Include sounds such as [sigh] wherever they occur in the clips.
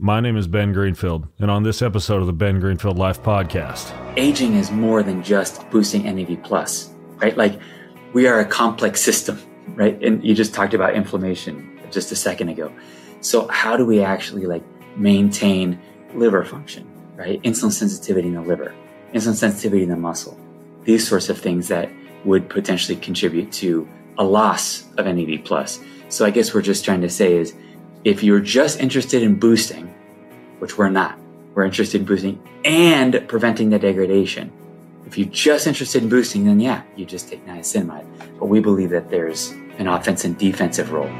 My name is Ben Greenfield, and on this episode of the Ben Greenfield Life Podcast, aging is more than just boosting NAD plus, right? Like we are a complex system, right? And you just talked about inflammation just a second ago. So how do we actually like maintain liver function, right? Insulin sensitivity in the liver, insulin sensitivity in the muscle, these sorts of things that would potentially contribute to a loss of NAD plus. So I guess we're just trying to say is if you're just interested in boosting, which we're not, we're interested in boosting and preventing the degradation. If you're just interested in boosting, then yeah, you just take niacinamide. But we believe that there's an offense and defensive role.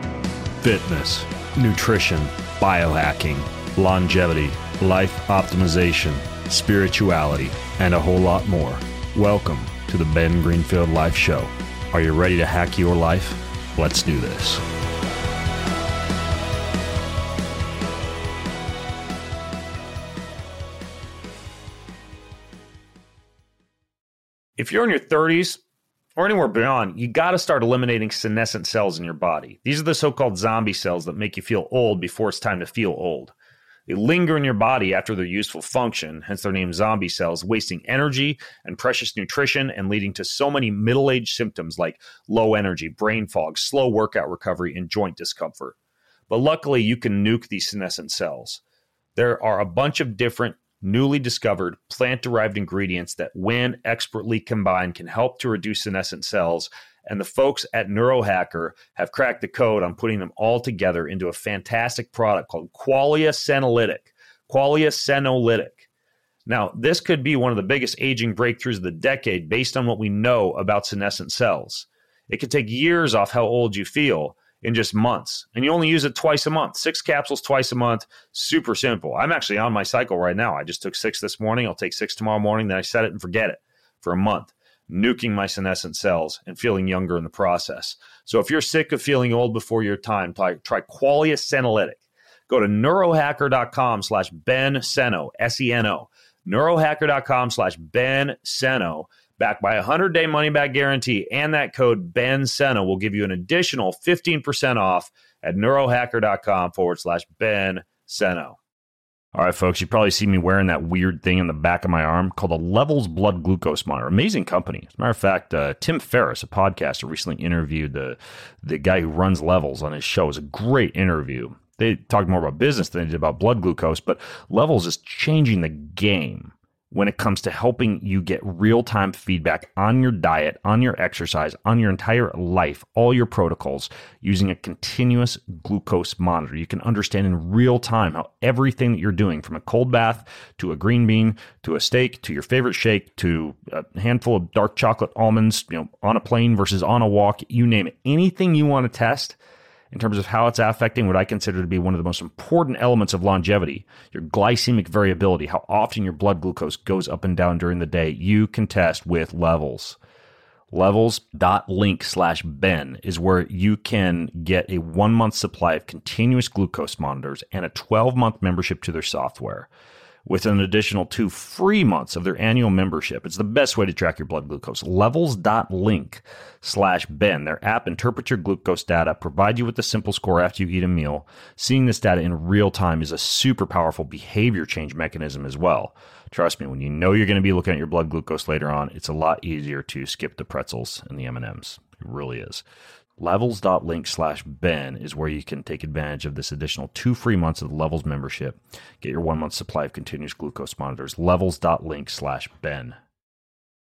Fitness, nutrition, biohacking, longevity, life optimization, spirituality, and a whole lot more. Welcome to the Ben Greenfield Life Show. Are you ready to hack your life? Let's do this. If you're in your 30s or anywhere beyond, you got to start eliminating senescent cells in your body. These are the so called zombie cells that make you feel old before it's time to feel old. They linger in your body after their useful function, hence their name zombie cells, wasting energy and precious nutrition and leading to so many middle age symptoms like low energy, brain fog, slow workout recovery, and joint discomfort. But luckily, you can nuke these senescent cells. There are a bunch of different newly discovered plant derived ingredients that, when expertly combined, can help to reduce senescent cells. And the folks at Neurohacker have cracked the code on putting them all together into a fantastic product called Qualia Senolytic. Qualia Senolytic. Now, this could be one of the biggest aging breakthroughs of the decade based on what we know about senescent cells. It could take years off how old you feel, in just months. And you only use it twice a month, six capsules twice a month. Super simple. I'm actually on my cycle right now. I just took six this morning. I'll take six tomorrow morning. Then I set it and forget it for a month, nuking my senescent cells and feeling younger in the process. So if you're sick of feeling old before your time, try, try Qualia Senolytic. Go to neurohacker.com slash Ben Seno, S E N O. Neurohacker.com slash Ben Seno backed by a 100 day money back guarantee. And that code Ben Seno will give you an additional 15% off at neurohacker.com forward slash Ben Seno. All right, folks, you probably see me wearing that weird thing in the back of my arm called a Levels blood glucose monitor. Amazing company. As a matter of fact, uh, Tim Ferriss, a podcaster, recently interviewed the the guy who runs Levels on his show. It was a great interview. They talked more about business than they did about blood glucose, but Levels is changing the game when it comes to helping you get real time feedback on your diet, on your exercise, on your entire life, all your protocols using a continuous glucose monitor. You can understand in real time how everything that you're doing from a cold bath to a green bean to a steak to your favorite shake to a handful of dark chocolate almonds, you know, on a plane versus on a walk, you name it. Anything you want to test in terms of how it's affecting what I consider to be one of the most important elements of longevity your glycemic variability, how often your blood glucose goes up and down during the day. You can test with levels. Levels.link slash Ben is where you can get a one month supply of continuous glucose monitors and a 12 month membership to their software with an additional two free months of their annual membership. It's the best way to track your blood glucose. Levels.link slash Ben. Their app interprets your glucose data, provide you with a simple score after you eat a meal. Seeing this data in real time is a super powerful behavior change mechanism as well. Trust me, when you know you're going to be looking at your blood glucose later on, it's a lot easier to skip the pretzels and the M&Ms. It really is. Levels.link slash Ben is where you can take advantage of this additional two free months of the Levels membership. Get your one month supply of continuous glucose monitors. Levels.link slash Ben.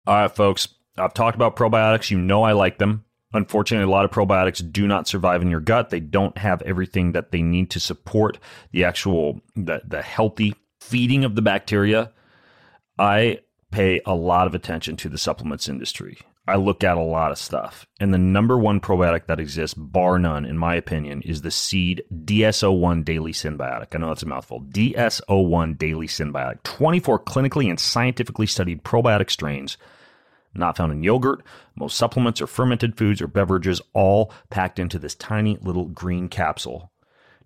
All right, folks. I've talked about probiotics. You know I like them. Unfortunately, a lot of probiotics do not survive in your gut. They don't have everything that they need to support the actual the, the healthy feeding of the bacteria. I pay a lot of attention to the supplements industry. I look at a lot of stuff. And the number one probiotic that exists, bar none, in my opinion, is the Seed DS-01 Daily Synbiotic. I know that's a mouthful. DS-01 Daily Synbiotic. 24 clinically and scientifically studied probiotic strains, not found in yogurt, most supplements or fermented foods or beverages, all packed into this tiny little green capsule.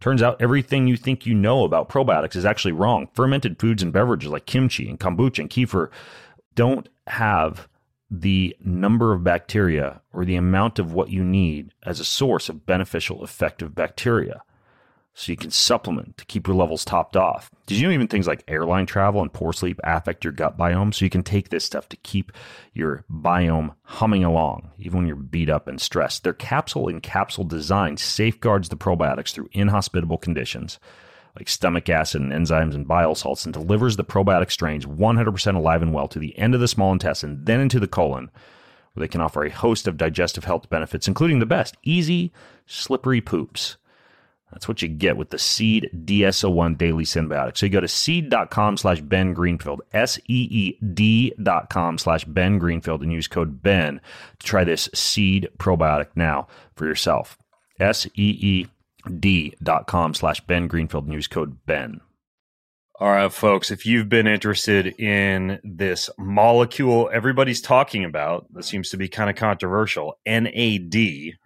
Turns out everything you think you know about probiotics is actually wrong. Fermented foods and beverages like kimchi and kombucha and kefir don't have the number of bacteria or the amount of what you need as a source of beneficial, effective bacteria. so you can supplement to keep your levels topped off. Did you know even things like airline travel and poor sleep affect your gut biome? So you can take this stuff to keep your biome humming along, even when you're beat up and stressed. Their capsule in capsule design safeguards the probiotics through inhospitable conditions like stomach acid and enzymes and bile salts and delivers the probiotic strains 100% alive and well to the end of the small intestine, then into the colon, where they can offer a host of digestive health benefits, including the best easy, slippery poops. That's what you get with the Seed DS-01 Daily Synbiotic. So you go to seed.com slash Ben Greenfield, S-E-E-D dot com slash Ben Greenfield and use code Ben to try this Seed probiotic now for yourself. S-E-E-D dot com slash Ben Greenfield news code Ben. All right, folks, if you've been interested in this molecule everybody's talking about that seems to be kind of controversial, NAD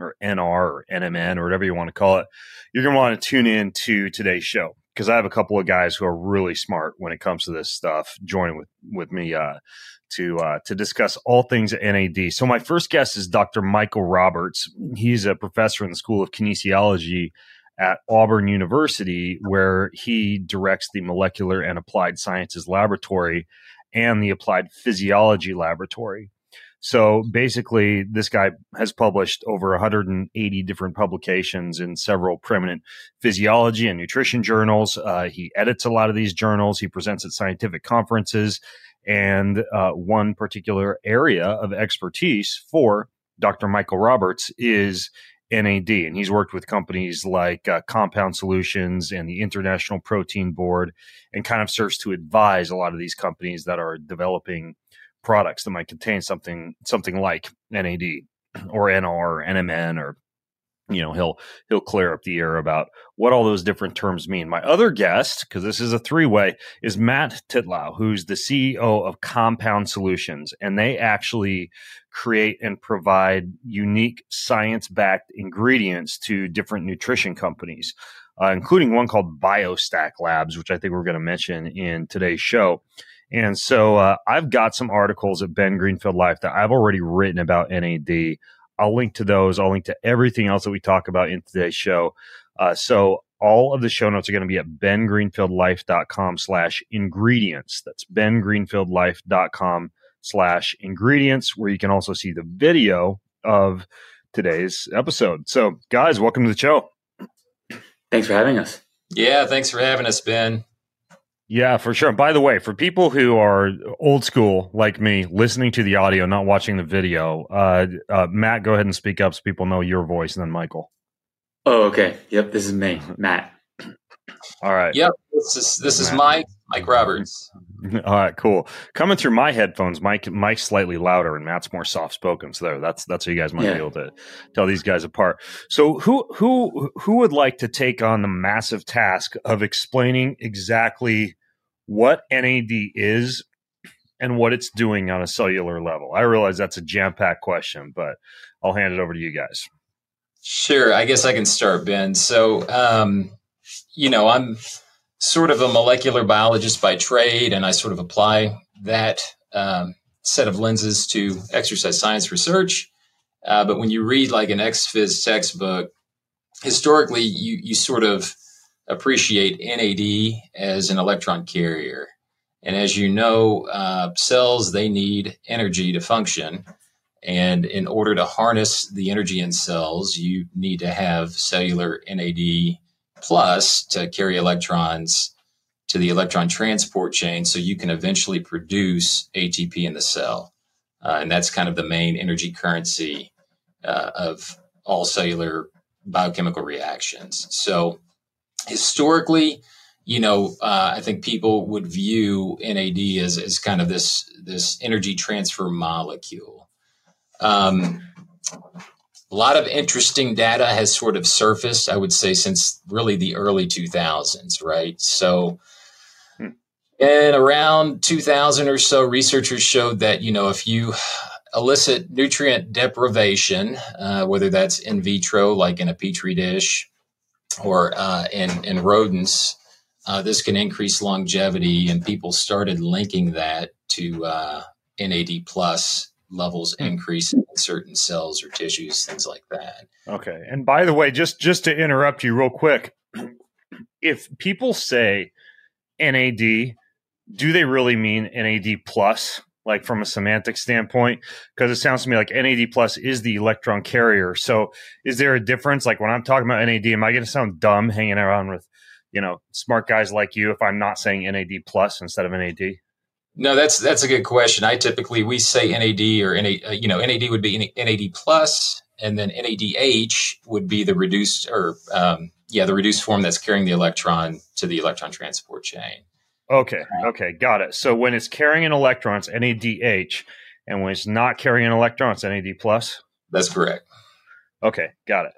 or NR or NMN or whatever you want to call it, you're going to want to tune in to today's show because I have a couple of guys who are really smart when it comes to this stuff joining with, with me uh, to uh, to discuss all things NAD. So my first guest is Dr. Michael Roberts. He's a professor in the School of Kinesiology at Auburn University, where he directs the Molecular and Applied Sciences Laboratory and the Applied Physiology Laboratory. So basically, this guy has published over 180 different publications in several prominent physiology and nutrition journals. Uh, he edits a lot of these journals. He presents at scientific conferences. And uh, one particular area of expertise for Dr. Michael Roberts is NAD, and he's worked with companies like uh, Compound Solutions and the International Protein Board, and kind of serves to advise a lot of these companies that are developing products that might contain something something like NAD or NR or NMN or you know he'll he'll clear up the air about what all those different terms mean. My other guest, because this is a three way, is Matt Titlow, who's the CEO of Compound Solutions, and they actually create and provide unique science backed ingredients to different nutrition companies, uh, including one called BioStack Labs, which I think we're going to mention in today's show. And so uh, I've got some articles at Ben Greenfield Life that I've already written about NAD. I'll link to those. I'll link to everything else that we talk about in today's show. Uh, so all of the show notes are going to be at bengreenfieldlife.com slash ingredients. That's bengreenfieldlife.com slash ingredients, where you can also see the video of today's episode. So guys, welcome to the show. Thanks for having us. Yeah, thanks for having us, Ben. Yeah, for sure. And By the way, for people who are old school like me, listening to the audio, not watching the video, uh, uh, Matt, go ahead and speak up so people know your voice, and then Michael. Oh, okay. Yep, this is me, [laughs] Matt. All right. Yep, this is this is Mike, Mike Roberts. [laughs] All right, cool. Coming through my headphones, Mike Mike's slightly louder and Matt's more soft spoken. So there, that's that's how you guys might yeah. be able to tell these guys apart. So who who who would like to take on the massive task of explaining exactly what NAD is and what it's doing on a cellular level? I realize that's a jam packed question, but I'll hand it over to you guys. Sure. I guess I can start, Ben. So, um, you know, I'm sort of a molecular biologist by trade, and I sort of apply that um, set of lenses to exercise science research. Uh, but when you read like an ex-phys textbook, historically, you you sort of appreciate NAD as an electron carrier. And as you know, uh, cells, they need energy to function. And in order to harness the energy in cells, you need to have cellular NAD plus to carry electrons to the electron transport chain so you can eventually produce ATP in the cell. Uh, and that's kind of the main energy currency uh, of all cellular biochemical reactions. So historically, you know, uh, I think people would view NAD as, as kind of this this energy transfer molecule. Um, a lot of interesting data has sort of surfaced, I would say, since really the early 2000s, right? So, in around 2000 or so, researchers showed that, you know, if you elicit nutrient deprivation, uh, whether that's in vitro, like in a petri dish, or uh, in, in rodents, uh, this can increase longevity, and people started linking that to uh, NAD plus levels hmm. increase in certain cells or tissues, things like that. Okay. And by the way, just just to interrupt you real quick, [clears throat] if people say NAD, do they really mean NAD plus? Like from a semantic standpoint, because it sounds to me like NAD plus is the electron carrier. So, is there a difference? Like when I'm talking about NAD, am I going to sound dumb hanging around with, you know, smart guys like you if I'm not saying NAD plus instead of NAD? No, that's that's a good question. I typically we say NAD or NAD, uh, you know, NAD would be NAD plus, and then NADH would be the reduced or um, yeah, the reduced form that's carrying the electron to the electron transport chain. Okay. Okay. Got it. So when it's carrying an electron, it's NADH, and when it's not carrying an electron, it's NAD plus. That's correct. Okay. Got it.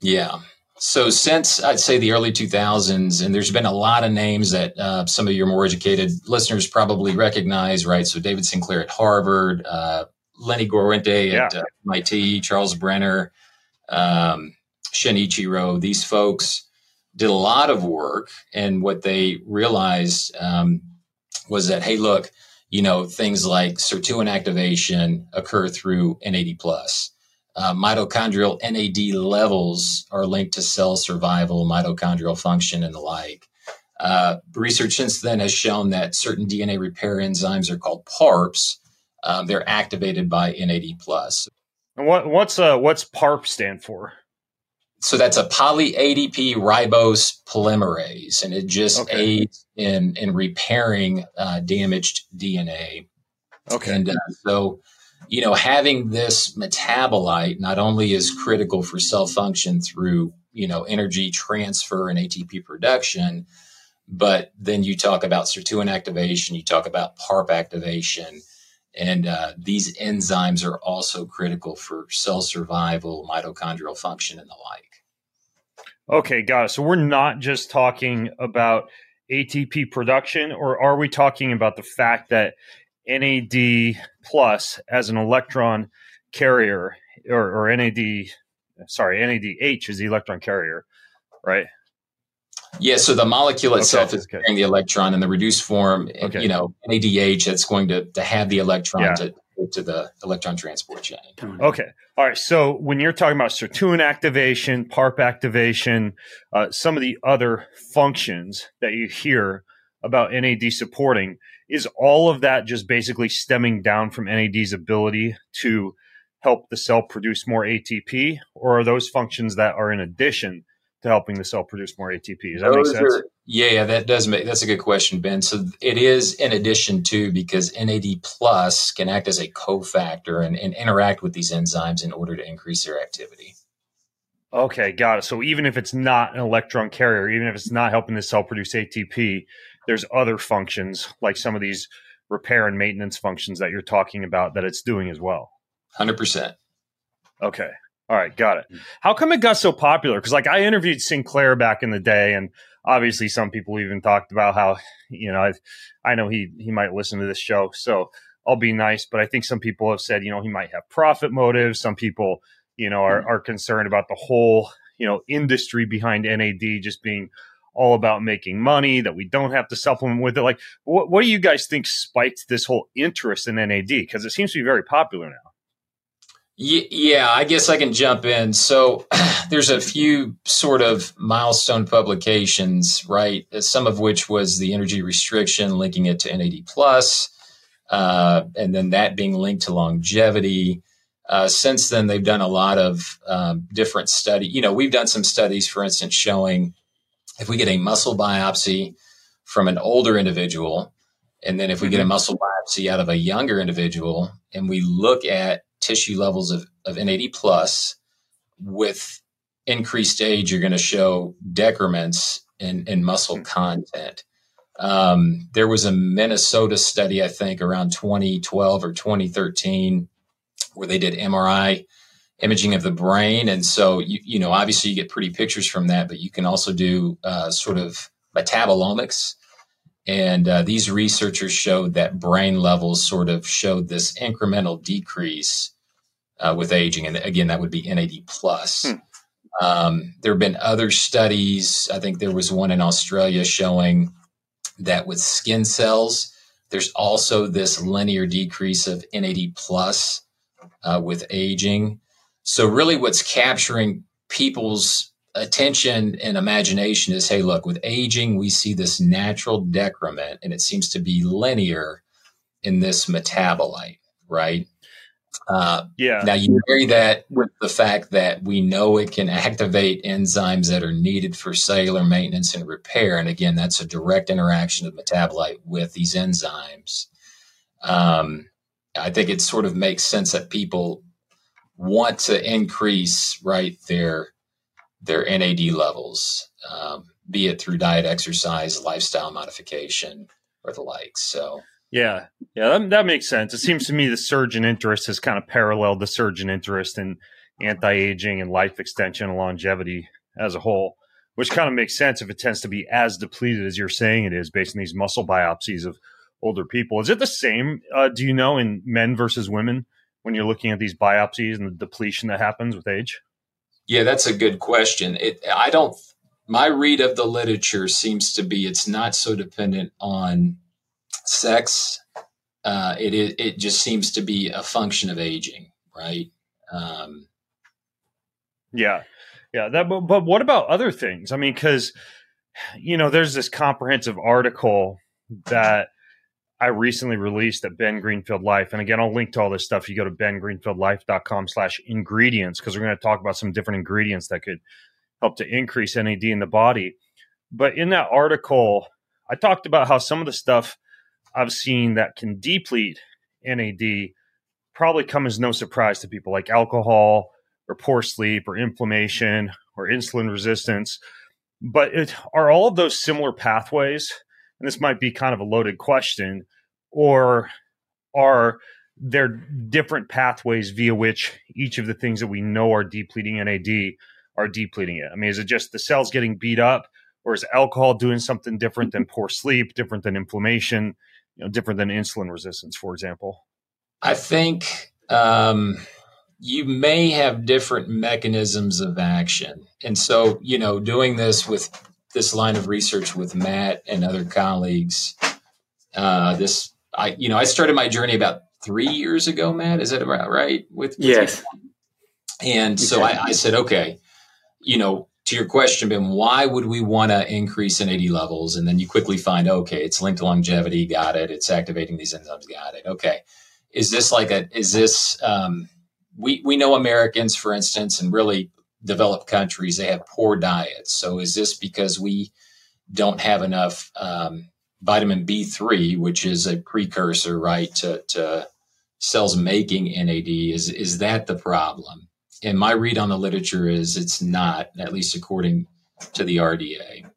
Yeah. So since I'd say the early 2000s, and there's been a lot of names that uh, some of your more educated listeners probably recognize, right? So David Sinclair at Harvard, uh, Lenny Guarente at yeah. uh, MIT, Charles Brenner, um, Shinichiro, these folks did a lot of work, and what they realized um, was that hey, look, you know things like sirtuin activation occur through NAD plus. Uh, mitochondrial NAD levels are linked to cell survival, mitochondrial function, and the like. Uh, research since then has shown that certain DNA repair enzymes are called PARPs. Um, they're activated by NAD plus. What what's uh, what's PARP stand for? So that's a poly ADP ribose polymerase, and it just okay. aids in in repairing uh, damaged DNA. Okay. And uh, so, you know, having this metabolite not only is critical for cell function through you know energy transfer and ATP production, but then you talk about sirtuin activation, you talk about PARP activation. And uh, these enzymes are also critical for cell survival, mitochondrial function, and the like. Okay, got it. So we're not just talking about ATP production, or are we talking about the fact that NAD plus as an electron carrier, or, or NAD, sorry, NADH is the electron carrier, right? Yeah, so the molecule itself okay, is carrying the electron in the reduced form. Okay. You know, NADH that's going to, to have the electron yeah. to to the electron transport chain. Okay. All right. So when you're talking about sirtuin activation, PARP activation, uh, some of the other functions that you hear about NAD supporting, is all of that just basically stemming down from NAD's ability to help the cell produce more ATP, or are those functions that are in addition to helping the cell produce more ATP. Does that Those make sense? Are, yeah, yeah, that does make that's a good question, Ben. So it is in addition to because NAD plus can act as a cofactor and, and interact with these enzymes in order to increase their activity. Okay, got it. So even if it's not an electron carrier, even if it's not helping the cell produce ATP, there's other functions like some of these repair and maintenance functions that you're talking about that it's doing as well. 100%. Okay. All right, got it. Mm. How come it got so popular? Because like I interviewed Sinclair back in the day, and obviously some people even talked about how you know I, I know he he might listen to this show, so I'll be nice. But I think some people have said you know he might have profit motives. Some people you know are mm-hmm. are concerned about the whole you know industry behind NAD just being all about making money that we don't have to supplement with it. Like, what what do you guys think spiked this whole interest in NAD? Because it seems to be very popular now. Yeah, I guess I can jump in. So [clears throat] there's a few sort of milestone publications, right? Some of which was the energy restriction, linking it to NAD plus, uh, and then that being linked to longevity. Uh, since then, they've done a lot of um, different study. You know, we've done some studies, for instance, showing if we get a muscle biopsy from an older individual, and then if we get a mm-hmm. muscle biopsy out of a younger individual, and we look at tissue levels of, of NAD plus with increased age, you're going to show decrements in, in muscle hmm. content. Um, there was a Minnesota study, I think, around 2012 or 2013, where they did MRI imaging of the brain. And so, you, you know, obviously you get pretty pictures from that, but you can also do uh, sort of metabolomics. And uh, these researchers showed that brain levels sort of showed this incremental decrease uh, with aging, and again, that would be NAD plus. Hmm. Um, there have been other studies. I think there was one in Australia showing that with skin cells, there's also this linear decrease of NAD plus uh, with aging. So really, what's capturing people's attention and imagination is hey, look, with aging, we see this natural decrement and it seems to be linear in this metabolite, right? Uh, yeah. Now you marry that with the fact that we know it can activate enzymes that are needed for cellular maintenance and repair, and again, that's a direct interaction of metabolite with these enzymes. Um, I think it sort of makes sense that people want to increase right their their NAD levels, um, be it through diet, exercise, lifestyle modification, or the like. So yeah, yeah, that, that makes sense. It seems to me the surge in interest has kind of paralleled the surge in interest in anti-aging and life extension and longevity as a whole, which kind of makes sense if it tends to be as depleted as you're saying it is based on these muscle biopsies of older people. Is it the same? Uh, do you know in men versus women when you're looking at these biopsies and the depletion that happens with age? Yeah, that's a good question. It, I don't. My read of the literature seems to be it's not so dependent on sex. Uh, it it just seems to be a function of aging, right? Um, yeah, yeah. That, but, but what about other things? I mean, because you know, there's this comprehensive article that I recently released at Ben Greenfield Life. And again, I'll link to all this stuff. You go to bengreenfieldlife.com slash ingredients because we're going to talk about some different ingredients that could help to increase NAD in the body. But in that article, I talked about how some of the stuff I've seen that can deplete NAD probably come as no surprise to people like alcohol or poor sleep or inflammation or insulin resistance. But it, are all of those similar pathways and this might be kind of a loaded question, or are there different pathways via which each of the things that we know are depleting NAD are depleting it? I mean, is it just the cells getting beat up, or is alcohol doing something different than [laughs] poor sleep, different than inflammation, you know, different than insulin resistance, for example? I think um, you may have different mechanisms of action. And so, you know, doing this with this line of research with Matt and other colleagues. Uh, this, I, you know, I started my journey about three years ago. Matt, is that about right? With, with yes. And so I, I, said, okay, you know, to your question, Ben, why would we want to increase NAD levels? And then you quickly find, okay, it's linked to longevity. Got it. It's activating these enzymes. Got it. Okay. Is this like a, is this, um, we, we know Americans, for instance, and really developed countries, they have poor diets. So is this because we don't have enough um, vitamin B3, which is a precursor, right, to, to cells making NAD? Is, is that the problem? And my read on the literature is it's not, at least according to the RDA.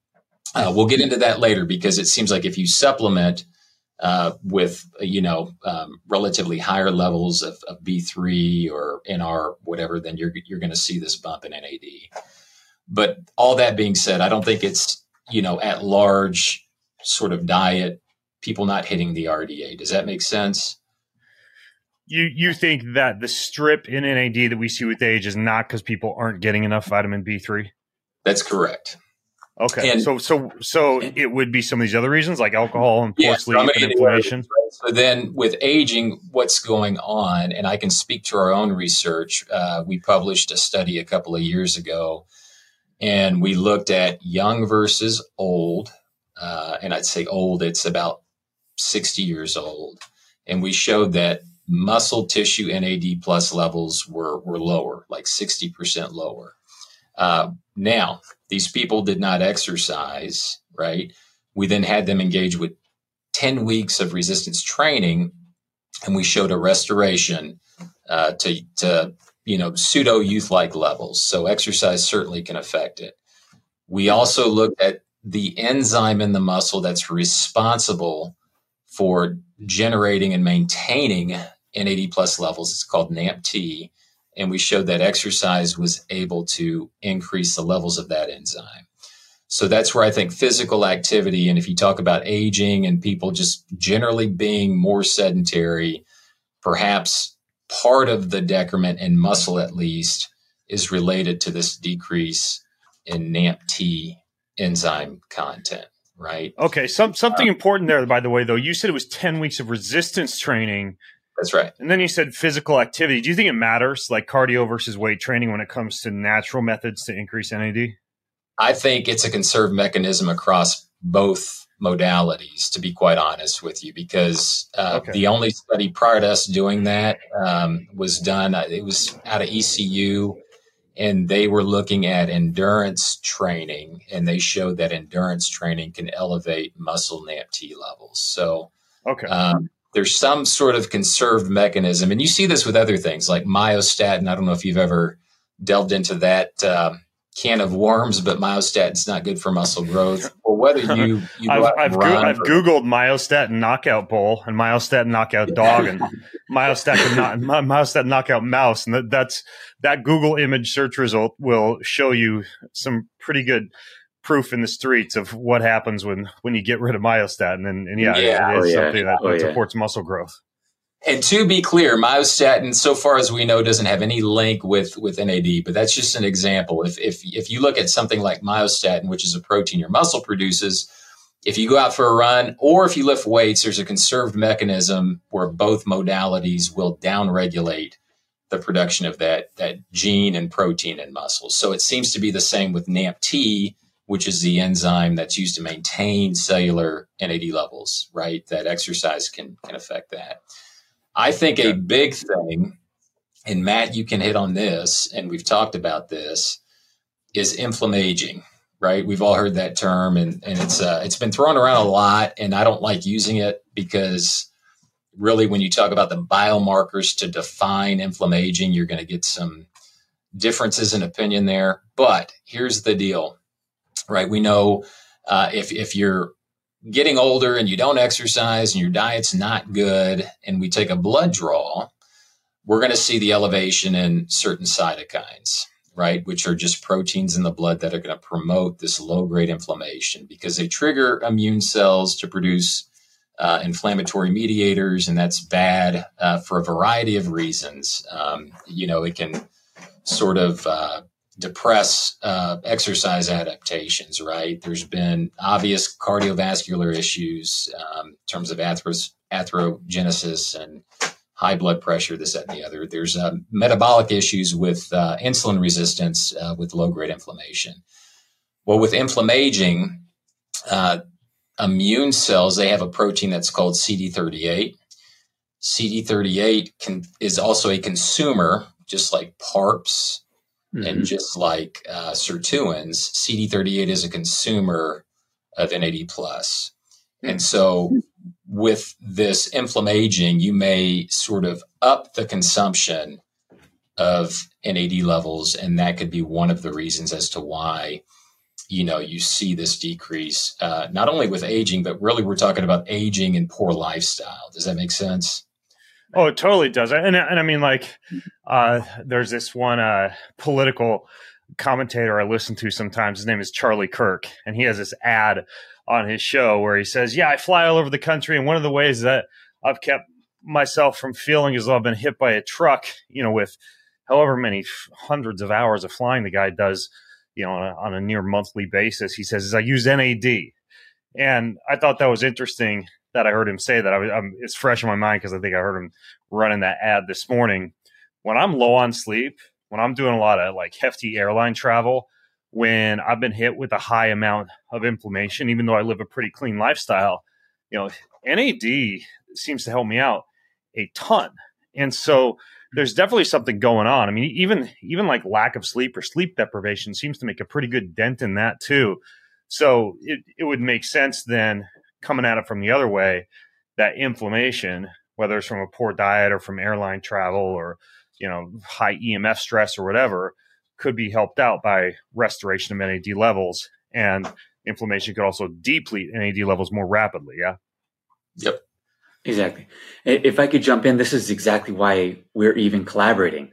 Uh, we'll get into that later because it seems like if you supplement – uh, with you know um, relatively higher levels of, of, B3 or NR whatever, then you're you're going to see this bump in NAD. But all that being said, I don't think it's you know at large sort of diet people not hitting the RDA. Does that make sense? You you think that the strip in NAD that we see with age is not because people aren't getting enough vitamin B3? That's correct. Okay, and, so so so it would be some of these other reasons like alcohol and poor yeah, sleep and inflammation. So then, with aging, what's going on? And I can speak to our own research. Uh, we published a study a couple of years ago, and we looked at young versus old. Uh, and I'd say old; it's about sixty years old, and we showed that muscle tissue NAD plus levels were were lower, like sixty percent lower. Uh, now, these people did not exercise, right? We then had them engage with 10 weeks of resistance training, and we showed a restoration uh, to, to, you know, pseudo youth like levels. So exercise certainly can affect it. We also looked at the enzyme in the muscle that's responsible for generating and maintaining NAD plus levels. It's called NAMPT and we showed that exercise was able to increase the levels of that enzyme. So that's where I think physical activity, and if you talk about aging and people just generally being more sedentary, perhaps part of the decrement in muscle at least is related to this decrease in NAMPT enzyme content, right? Okay, some something um, important there, by the way, though. You said it was 10 weeks of resistance training that's right. And then you said physical activity. Do you think it matters, like cardio versus weight training, when it comes to natural methods to increase NAD? I think it's a conserved mechanism across both modalities, to be quite honest with you, because uh, okay. the only study prior to us doing that um, was done, uh, it was out of ECU, and they were looking at endurance training, and they showed that endurance training can elevate muscle NAMPT levels. So, okay. Um, there's some sort of conserved mechanism, and you see this with other things like myostatin. I don't know if you've ever delved into that. Uh, can of worms, but myostatin's not good for muscle growth. Or whether you, you [laughs] I've, I've, go- I've or, googled myostatin knockout bull and myostatin knockout dog and [laughs] myostatin not, myostatin knockout mouse, and that, that's that Google image search result will show you some pretty good proof in the streets of what happens when when you get rid of myostatin, and, and yeah, yeah. it is oh, yeah. something that, oh, that supports muscle growth. And to be clear, myostatin, so far as we know, doesn't have any link with with NAD. But that's just an example. If if if you look at something like myostatin, which is a protein your muscle produces, if you go out for a run or if you lift weights, there's a conserved mechanism where both modalities will downregulate the production of that that gene and protein in muscles. So it seems to be the same with NAMPT, which is the enzyme that's used to maintain cellular NAD levels. Right, that exercise can can affect that. I think a big thing, and Matt, you can hit on this, and we've talked about this, is inflammaging. Right, we've all heard that term, and and it's uh, it's been thrown around a lot, and I don't like using it because really, when you talk about the biomarkers to define inflammaging, you're going to get some differences in opinion there. But here's the deal, right? We know uh, if if you're getting older and you don't exercise and your diet's not good, and we take a blood draw, we're going to see the elevation in certain cytokines, right? Which are just proteins in the blood that are going to promote this low grade inflammation because they trigger immune cells to produce uh, inflammatory mediators, and that's bad uh, for a variety of reasons. Um, you know, it can sort of uh, depress uh, exercise adaptations, right? There's been obvious cardiovascular issues um, in terms of atheros- atherogenesis and high blood pressure, this, that, and the other. There's uh, metabolic issues with uh, insulin resistance uh, with low grade inflammation. Well, with inflammaging, uh, immune cells, they have a protein that's called CD38. CD38 can, is also a consumer, just like PARPs Mm-hmm. And just like uh, sirtuins, CD38 is a consumer of NAD plus. And so with this inflammaging, you may sort of up the consumption of NAD levels, and that could be one of the reasons as to why you know you see this decrease uh, not only with aging but really we're talking about aging and poor lifestyle does that make sense Oh, it totally does. And, and I mean, like, uh, there's this one uh, political commentator I listen to sometimes. His name is Charlie Kirk, and he has this ad on his show where he says, "Yeah, I fly all over the country, and one of the ways that I've kept myself from feeling as though I've been hit by a truck, you know, with however many hundreds of hours of flying the guy does, you know, on a, on a near monthly basis, he says, is I use NAD." And I thought that was interesting that I heard him say that. I was, um, it's fresh in my mind because I think I heard him running that ad this morning. When I'm low on sleep, when I'm doing a lot of like hefty airline travel, when I've been hit with a high amount of inflammation, even though I live a pretty clean lifestyle, you know, NAD seems to help me out a ton. And so there's definitely something going on. I mean, even even like lack of sleep or sleep deprivation seems to make a pretty good dent in that too. So it, it would make sense then coming at it from the other way, that inflammation, whether it's from a poor diet or from airline travel or you know high EMF stress or whatever, could be helped out by restoration of NAD levels, and inflammation could also deplete NAD levels more rapidly. Yeah. Yep. Exactly. If I could jump in, this is exactly why we're even collaborating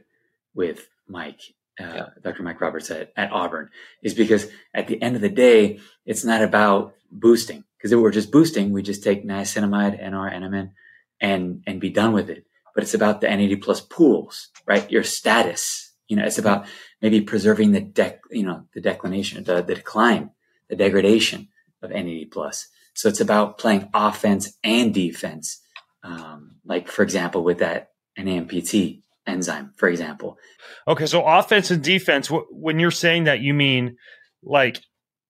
with Mike, uh, yeah. Dr. Mike Roberts at, at Auburn, is because at the end of the day, it's not about boosting. Because if we're just boosting, we just take niacinamide, NR, NMN, and and be done with it. But it's about the NAD plus pools, right? Your status. You know, it's about maybe preserving the dec, you know, the declination, the, the decline, the degradation of NAD plus. So it's about playing offense and defense. Um, like for example, with that NAMPT enzyme, for example. Okay, so offense and defense. When you're saying that, you mean like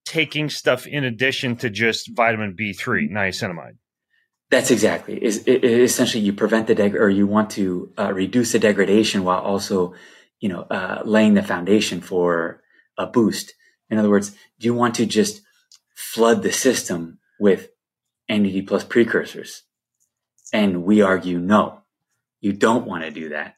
taking stuff in addition to just vitamin B3, niacinamide. That's exactly. Is essentially you prevent the deg or you want to uh, reduce the degradation while also, you know, uh, laying the foundation for a boost. In other words, do you want to just flood the system with NAD plus precursors? And we argue no, you don't want to do that.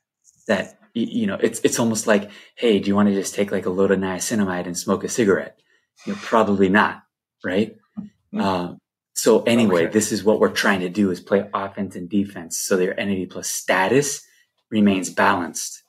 That you know, it's it's almost like, hey, do you want to just take like a load of niacinamide and smoke a cigarette? You know, probably not, right? Mm-hmm. Uh, so anyway, okay. this is what we're trying to do is play offense and defense so their NAD plus status remains balanced.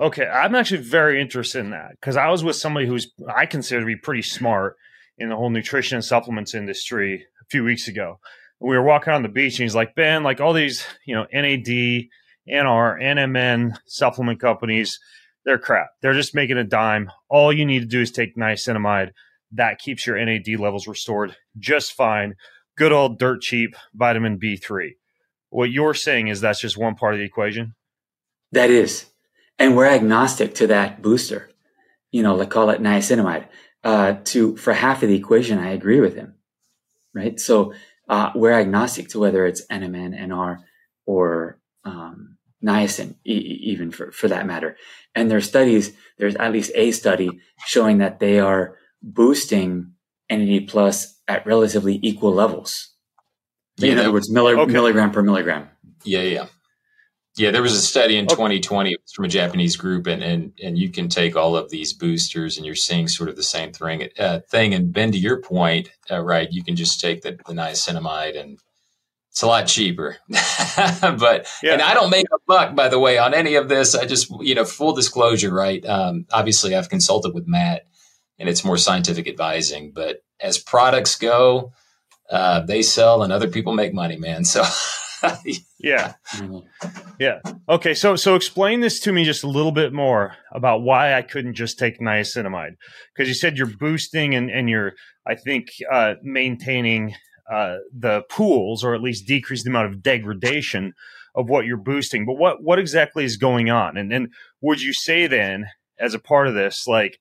Okay, I'm actually very interested in that because I was with somebody who's I consider to be pretty smart in the whole nutrition and supplements industry a few weeks ago. We were walking on the beach and he's like, Ben, like all these, you know, NAD, NR, NMN supplement companies, they're crap. They're just making a dime. All you need to do is take niacinamide. That keeps your NAD levels restored just fine good old dirt cheap vitamin B3. What you're saying is that's just one part of the equation? That is. And we're agnostic to that booster. You know, let's call it niacinamide. Uh, to for half of the equation, I agree with him. Right. So uh, we're agnostic to whether it's NMN, NR, or um, niacin, e- even for, for that matter. And there's studies, there's at least a study showing that they are boosting NAD plus at relatively equal levels. Yeah, in other words, milli- okay. milligram per milligram. Yeah, yeah. Yeah, there was a study in okay. 2020 from a Japanese group, and, and and you can take all of these boosters, and you're seeing sort of the same thing. Uh, thing. And Ben, to your point, uh, right? You can just take the, the niacinamide, and it's a lot cheaper. [laughs] but yeah. and I don't make a buck, by the way, on any of this. I just you know, full disclosure, right? Um, obviously, I've consulted with Matt and it's more scientific advising. But as products go, uh, they sell and other people make money, man. So. [laughs] yeah. Yeah. Okay. So, so explain this to me just a little bit more about why I couldn't just take niacinamide. Cause you said you're boosting and, and you're, I think, uh, maintaining, uh, the pools or at least decrease the amount of degradation of what you're boosting. But what, what exactly is going on? And then would you say then as a part of this, like,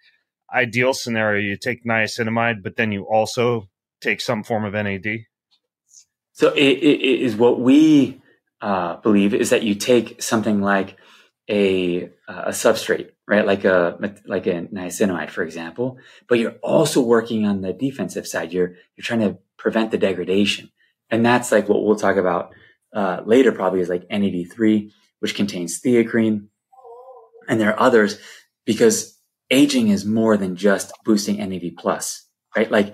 ideal scenario, you take niacinamide, but then you also take some form of NAD? So it, it is what we uh, believe is that you take something like a a substrate, right? Like a like a niacinamide, for example, but you're also working on the defensive side. You're you're trying to prevent the degradation, and that's like what we'll talk about uh, later. Probably is like NAD three, which contains theacrine, and there are others because aging is more than just boosting NAD plus, right? Like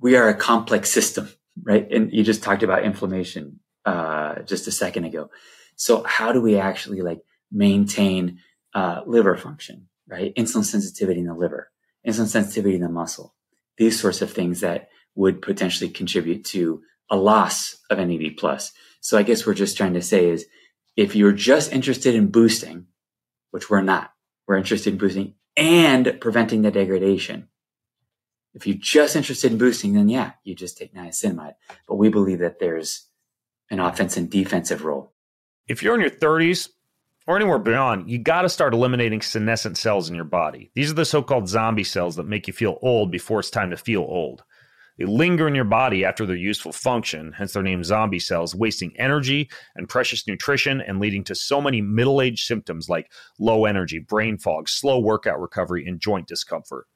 we are a complex system, right? And you just talked about inflammation uh, just a second ago. So how do we actually like maintain uh, liver function, right? Insulin sensitivity in the liver, insulin sensitivity in the muscle, these sorts of things that would potentially contribute to a loss of NAD plus. So I guess we're just trying to say is if you're just interested in boosting, which we're not, we're interested in boosting and preventing the degradation. If you're just interested in boosting, then yeah, you just take niacinamide. But we believe that there's an offensive and defensive role. If you're in your 30s or anywhere beyond, you got to start eliminating senescent cells in your body. These are the so called zombie cells that make you feel old before it's time to feel old. They linger in your body after their useful function, hence their name zombie cells, wasting energy and precious nutrition and leading to so many middle age symptoms like low energy, brain fog, slow workout recovery, and joint discomfort.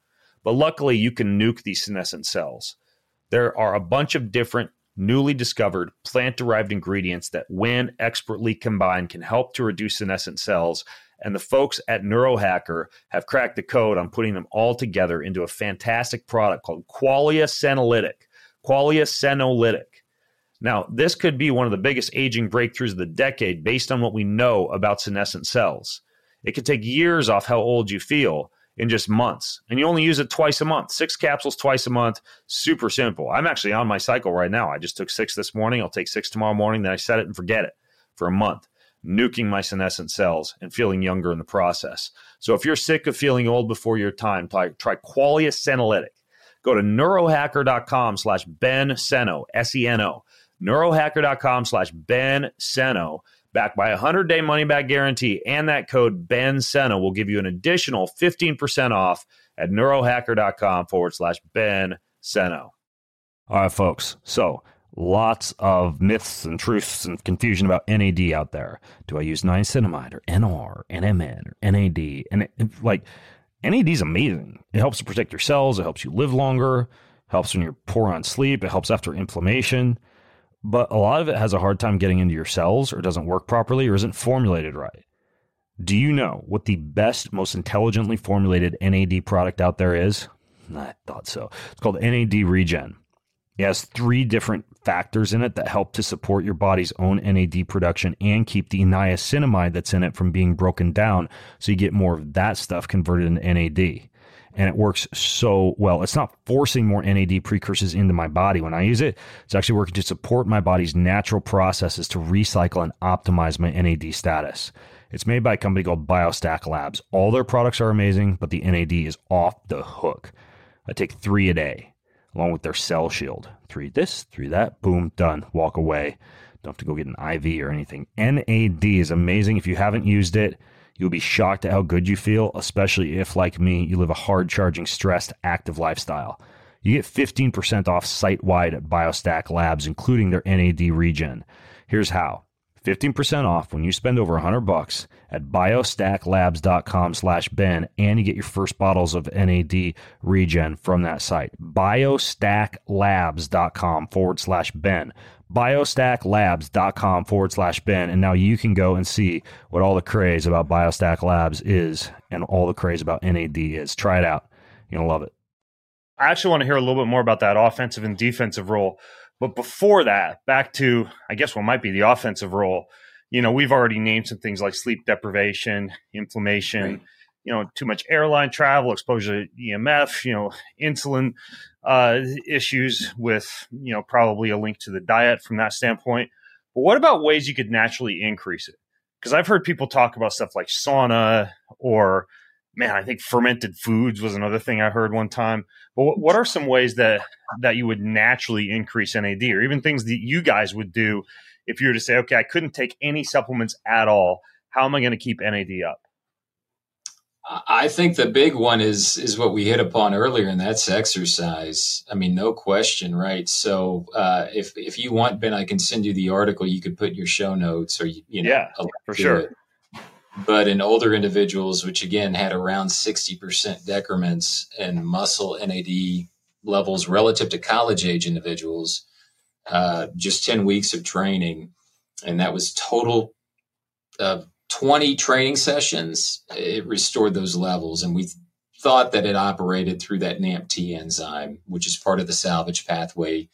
But luckily, you can nuke these senescent cells. There are a bunch of different newly discovered plant derived ingredients that, when expertly combined, can help to reduce senescent cells and the folks at Neurohacker have cracked the code on putting them all together into a fantastic product called Qualia Senolytic. Qualia Senolytic. Now, this could be one of the biggest aging breakthroughs of the decade based on what we know about senescent cells. It could take years off how old you feel in just months. And you only use it twice a month, six capsules twice a month. Super simple. I'm actually on my cycle right now. I just took six this morning. I'll take six tomorrow morning. Then I set it and forget it for a month nuking my senescent cells and feeling younger in the process. So if you're sick of feeling old before your time, try, try Qualia Senolytic. Go to neurohacker.com slash Ben Seno, S-E-N-O, neurohacker.com slash Ben Seno, backed by a 100-day money-back guarantee, and that code Ben Seno will give you an additional 15% off at neurohacker.com forward slash Ben Seno. All right, folks. So lots of myths and truths and confusion about NAD out there. Do I use niacinamide or NR, NMN, or NAD? And it, like NAD is amazing. It helps to protect your cells. It helps you live longer. Helps when you're poor on sleep. It helps after inflammation. But a lot of it has a hard time getting into your cells or doesn't work properly or isn't formulated right. Do you know what the best, most intelligently formulated NAD product out there is? I thought so. It's called NAD Regen. It has three different factors in it that help to support your body's own NAD production and keep the niacinamide that's in it from being broken down so you get more of that stuff converted into NAD. And it works so well. It's not forcing more NAD precursors into my body when I use it. It's actually working to support my body's natural processes to recycle and optimize my NAD status. It's made by a company called BioStack Labs. All their products are amazing, but the NAD is off the hook. I take three a day along with their cell shield. Three this, three that, boom, done. Walk away. Don't have to go get an IV or anything. NAD is amazing. If you haven't used it, you'll be shocked at how good you feel, especially if, like me, you live a hard charging, stressed, active lifestyle. You get 15% off site wide at BioStack Labs, including their NAD regen. Here's how 15% off when you spend over 100 bucks at biostacklabs.com slash ben and you get your first bottles of nad regen from that site. biostacklabs.com forward slash ben. biostacklabs.com forward slash ben. And now you can go and see what all the craze about biostack labs is and all the craze about nad is. Try it out. You're gonna love it. I actually want to hear a little bit more about that offensive and defensive role but before that, back to, I guess, what might be the offensive role, you know, we've already named some things like sleep deprivation, inflammation, right. you know, too much airline travel, exposure to EMF, you know, insulin uh, issues with, you know, probably a link to the diet from that standpoint. But what about ways you could naturally increase it? Because I've heard people talk about stuff like sauna or, man, I think fermented foods was another thing I heard one time. But what are some ways that that you would naturally increase NAD, or even things that you guys would do if you were to say, okay, I couldn't take any supplements at all. How am I going to keep NAD up? I think the big one is is what we hit upon earlier, and that's exercise. I mean, no question, right? So, uh, if if you want, Ben, I can send you the article. You could put in your show notes, or you, you know, yeah, for sure. It but in older individuals, which again had around 60% decrements in muscle NAD levels relative to college age individuals, uh, just 10 weeks of training. And that was total of 20 training sessions. It restored those levels. And we thought that it operated through that NAMPT enzyme, which is part of the salvage pathway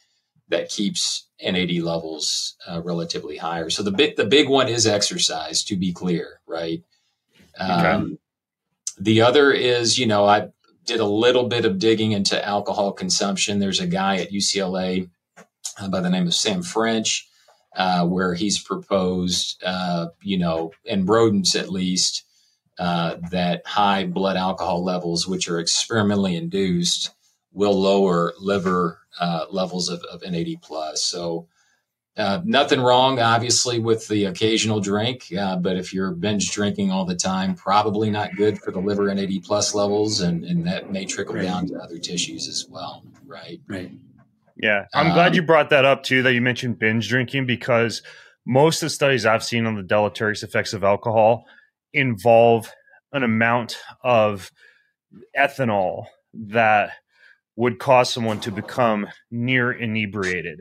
that keeps NAD levels uh, relatively higher. So the big the big one is exercise. To be clear, right? Okay. Um, the other is, you know, I did a little bit of digging into alcohol consumption. There's a guy at UCLA uh, by the name of Sam French, uh, where he's proposed, uh, you know, in rodents at least, uh, that high blood alcohol levels, which are experimentally induced, will lower liver uh, levels of, of, NAD plus. So uh, nothing wrong, obviously, with the occasional drink, uh, but if you're binge drinking all the time, probably not good for the liver NAD plus levels, and, and that may trickle right. down to other tissues as well, right? Right. Yeah, I'm um, glad you brought that up too. That you mentioned binge drinking because most of the studies I've seen on the deleterious effects of alcohol involve an amount of ethanol that would cause someone to become near inebriated.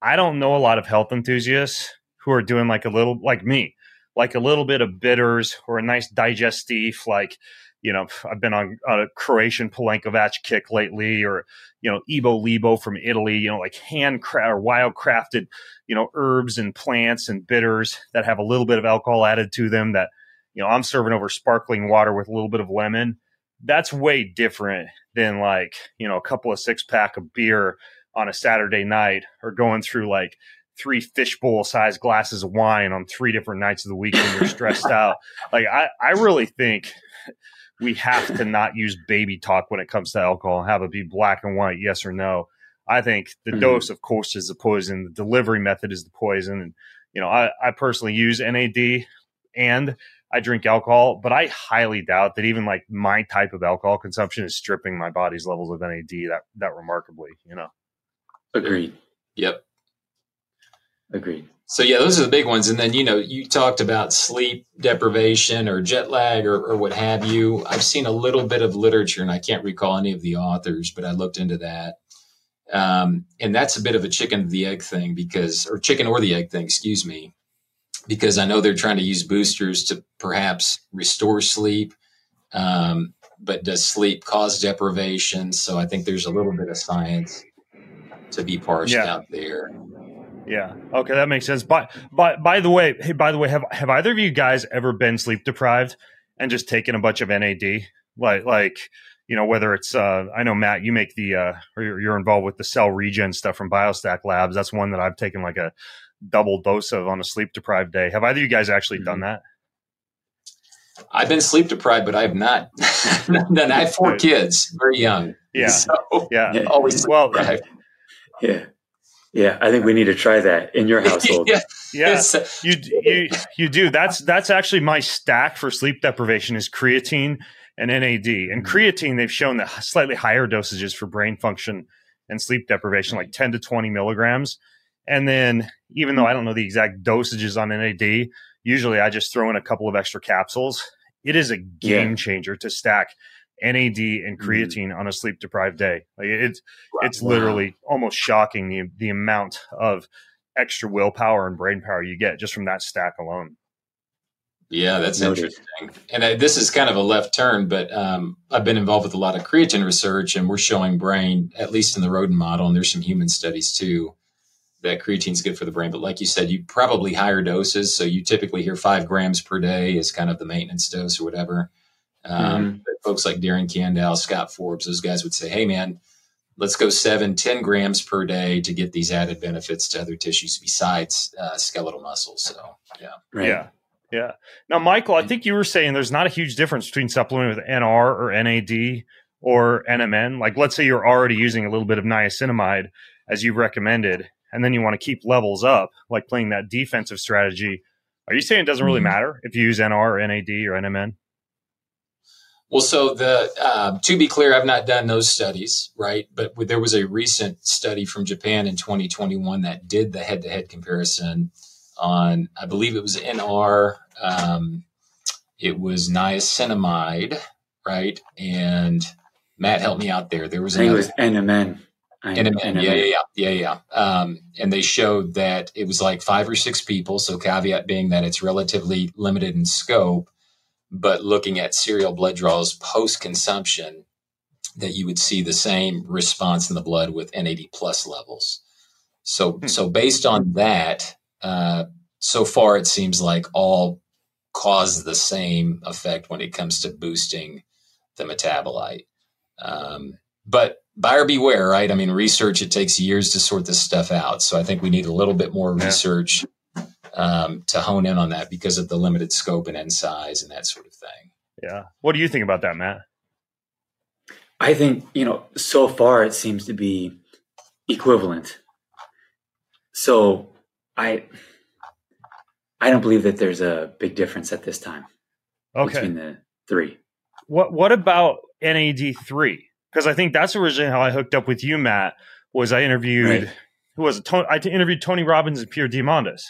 I don't know a lot of health enthusiasts who are doing like a little like me, like a little bit of bitters or a nice digestif, like you know, I've been on, on a Croatian Pelinkovac kick lately, or you know, Ebo Lebo from Italy. You know, like hand or wild crafted, you know, herbs and plants and bitters that have a little bit of alcohol added to them. That you know, I'm serving over sparkling water with a little bit of lemon that's way different than like you know a couple of six pack of beer on a Saturday night or going through like three fishbowl sized glasses of wine on three different nights of the week when you're stressed [laughs] out. Like I, I really think we have to not use baby talk when it comes to alcohol and have it be black and white, yes or no. I think the mm-hmm. dose, of course, is the poison. The delivery method is the poison. And, you know, I, I personally use NAD and I drink alcohol, but I highly doubt that even like my type of alcohol consumption is stripping my body's levels of NAD that that remarkably, you know. Agreed. Yep. Agreed. So yeah, those are the big ones. And then you know, you talked about sleep deprivation or jet lag or, or what have you. I've seen a little bit of literature, and I can't recall any of the authors, but I looked into that. Um, and that's a bit of a chicken of the egg thing because, or chicken or the egg thing, excuse me, because I know they're trying to use boosters to perhaps restore sleep. Um, but does sleep cause deprivation? So I think there's a little bit of science to be parsed yeah. out there. Yeah. Okay, that makes sense. But by by the way, hey, by the way, have have either of you guys ever been sleep deprived and just taken a bunch of NAD? Like like you know whether it's uh, I know Matt, you make the uh, or you're involved with the cell regen stuff from BioStack Labs. That's one that I've taken like a double dose of on a sleep deprived day. Have either of you guys actually mm-hmm. done that? I've been sleep deprived, but I've not [laughs] done. I have four kids, very young. Yeah, so, yeah, [laughs] always well. Deprived. Yeah, yeah. I think we need to try that in your [laughs] household. yeah, yeah. you you you do. That's that's actually my stack for sleep deprivation is creatine and NAD. And mm-hmm. creatine, they've shown that slightly higher dosages for brain function and sleep deprivation, like ten to twenty milligrams. And then, even though I don't know the exact dosages on NAD, usually I just throw in a couple of extra capsules. It is a game yeah. changer to stack NAD and mm-hmm. creatine mm. on a sleep deprived day. Like it's wow. it's literally almost shocking the the amount of extra willpower and brain power you get just from that stack alone. Yeah, that's interesting. And uh, this is kind of a left turn, but um, I've been involved with a lot of creatine research, and we're showing brain, at least in the rodent model, and there's some human studies too, that creatine is good for the brain. But like you said, you probably higher doses. So you typically hear five grams per day is kind of the maintenance dose or whatever. Um, mm-hmm. Folks like Darren Candow, Scott Forbes, those guys would say, hey, man, let's go seven, 10 grams per day to get these added benefits to other tissues besides uh, skeletal muscles. So, yeah. Right. Yeah. Yeah. Now, Michael, I think you were saying there's not a huge difference between supplementing with NR or NAD or NMN. Like, let's say you're already using a little bit of niacinamide as you've recommended, and then you want to keep levels up, like playing that defensive strategy. Are you saying it doesn't really mm-hmm. matter if you use NR or NAD or NMN? Well, so the uh, to be clear, I've not done those studies, right? But there was a recent study from Japan in 2021 that did the head-to-head comparison on, I believe it was NR, um, it was niacinamide, right? And Matt helped me out there. There was I think it was NMN. NMN, yeah, yeah, yeah, yeah, yeah. Um, and they showed that it was like five or six people. So caveat being that it's relatively limited in scope, but looking at serial blood draws post consumption, that you would see the same response in the blood with NAD plus levels. So, hmm. so based on that, uh, so far it seems like all cause the same effect when it comes to boosting the metabolite. Um, but buyer beware, right? I mean, research, it takes years to sort this stuff out. So I think we need a little bit more yeah. research um, to hone in on that because of the limited scope and n size and that sort of thing. Yeah. What do you think about that, Matt? I think, you know, so far it seems to be equivalent. So I I don't believe that there's a big difference at this time okay. between the three. What what about NAD three? Because I think that's originally how I hooked up with you, Matt. Was I interviewed? Right. Who was it? I interviewed Tony Robbins and Peter Diamandis,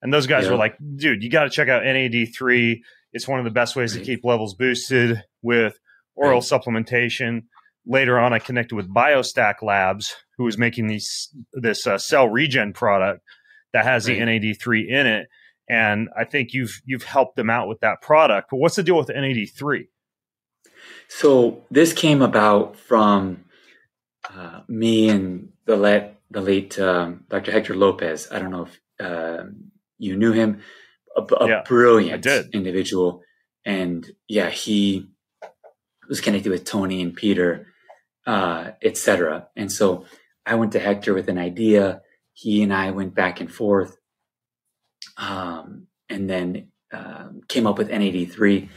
and those guys yeah. were like, "Dude, you got to check out NAD three. It's one of the best ways right. to keep levels boosted with oral right. supplementation." Later on, I connected with BioStack Labs, who was making these this uh, cell regen product that has the NAD three in it, and I think you've you've helped them out with that product. But what's the deal with NAD three? So this came about from uh, me and the late, the late um, Dr. Hector Lopez. I don't know if uh, you knew him. A, a yeah, brilliant individual, and yeah, he was connected with Tony and Peter, uh, etc. And so I went to Hector with an idea. He and I went back and forth, um, and then um, came up with NAD3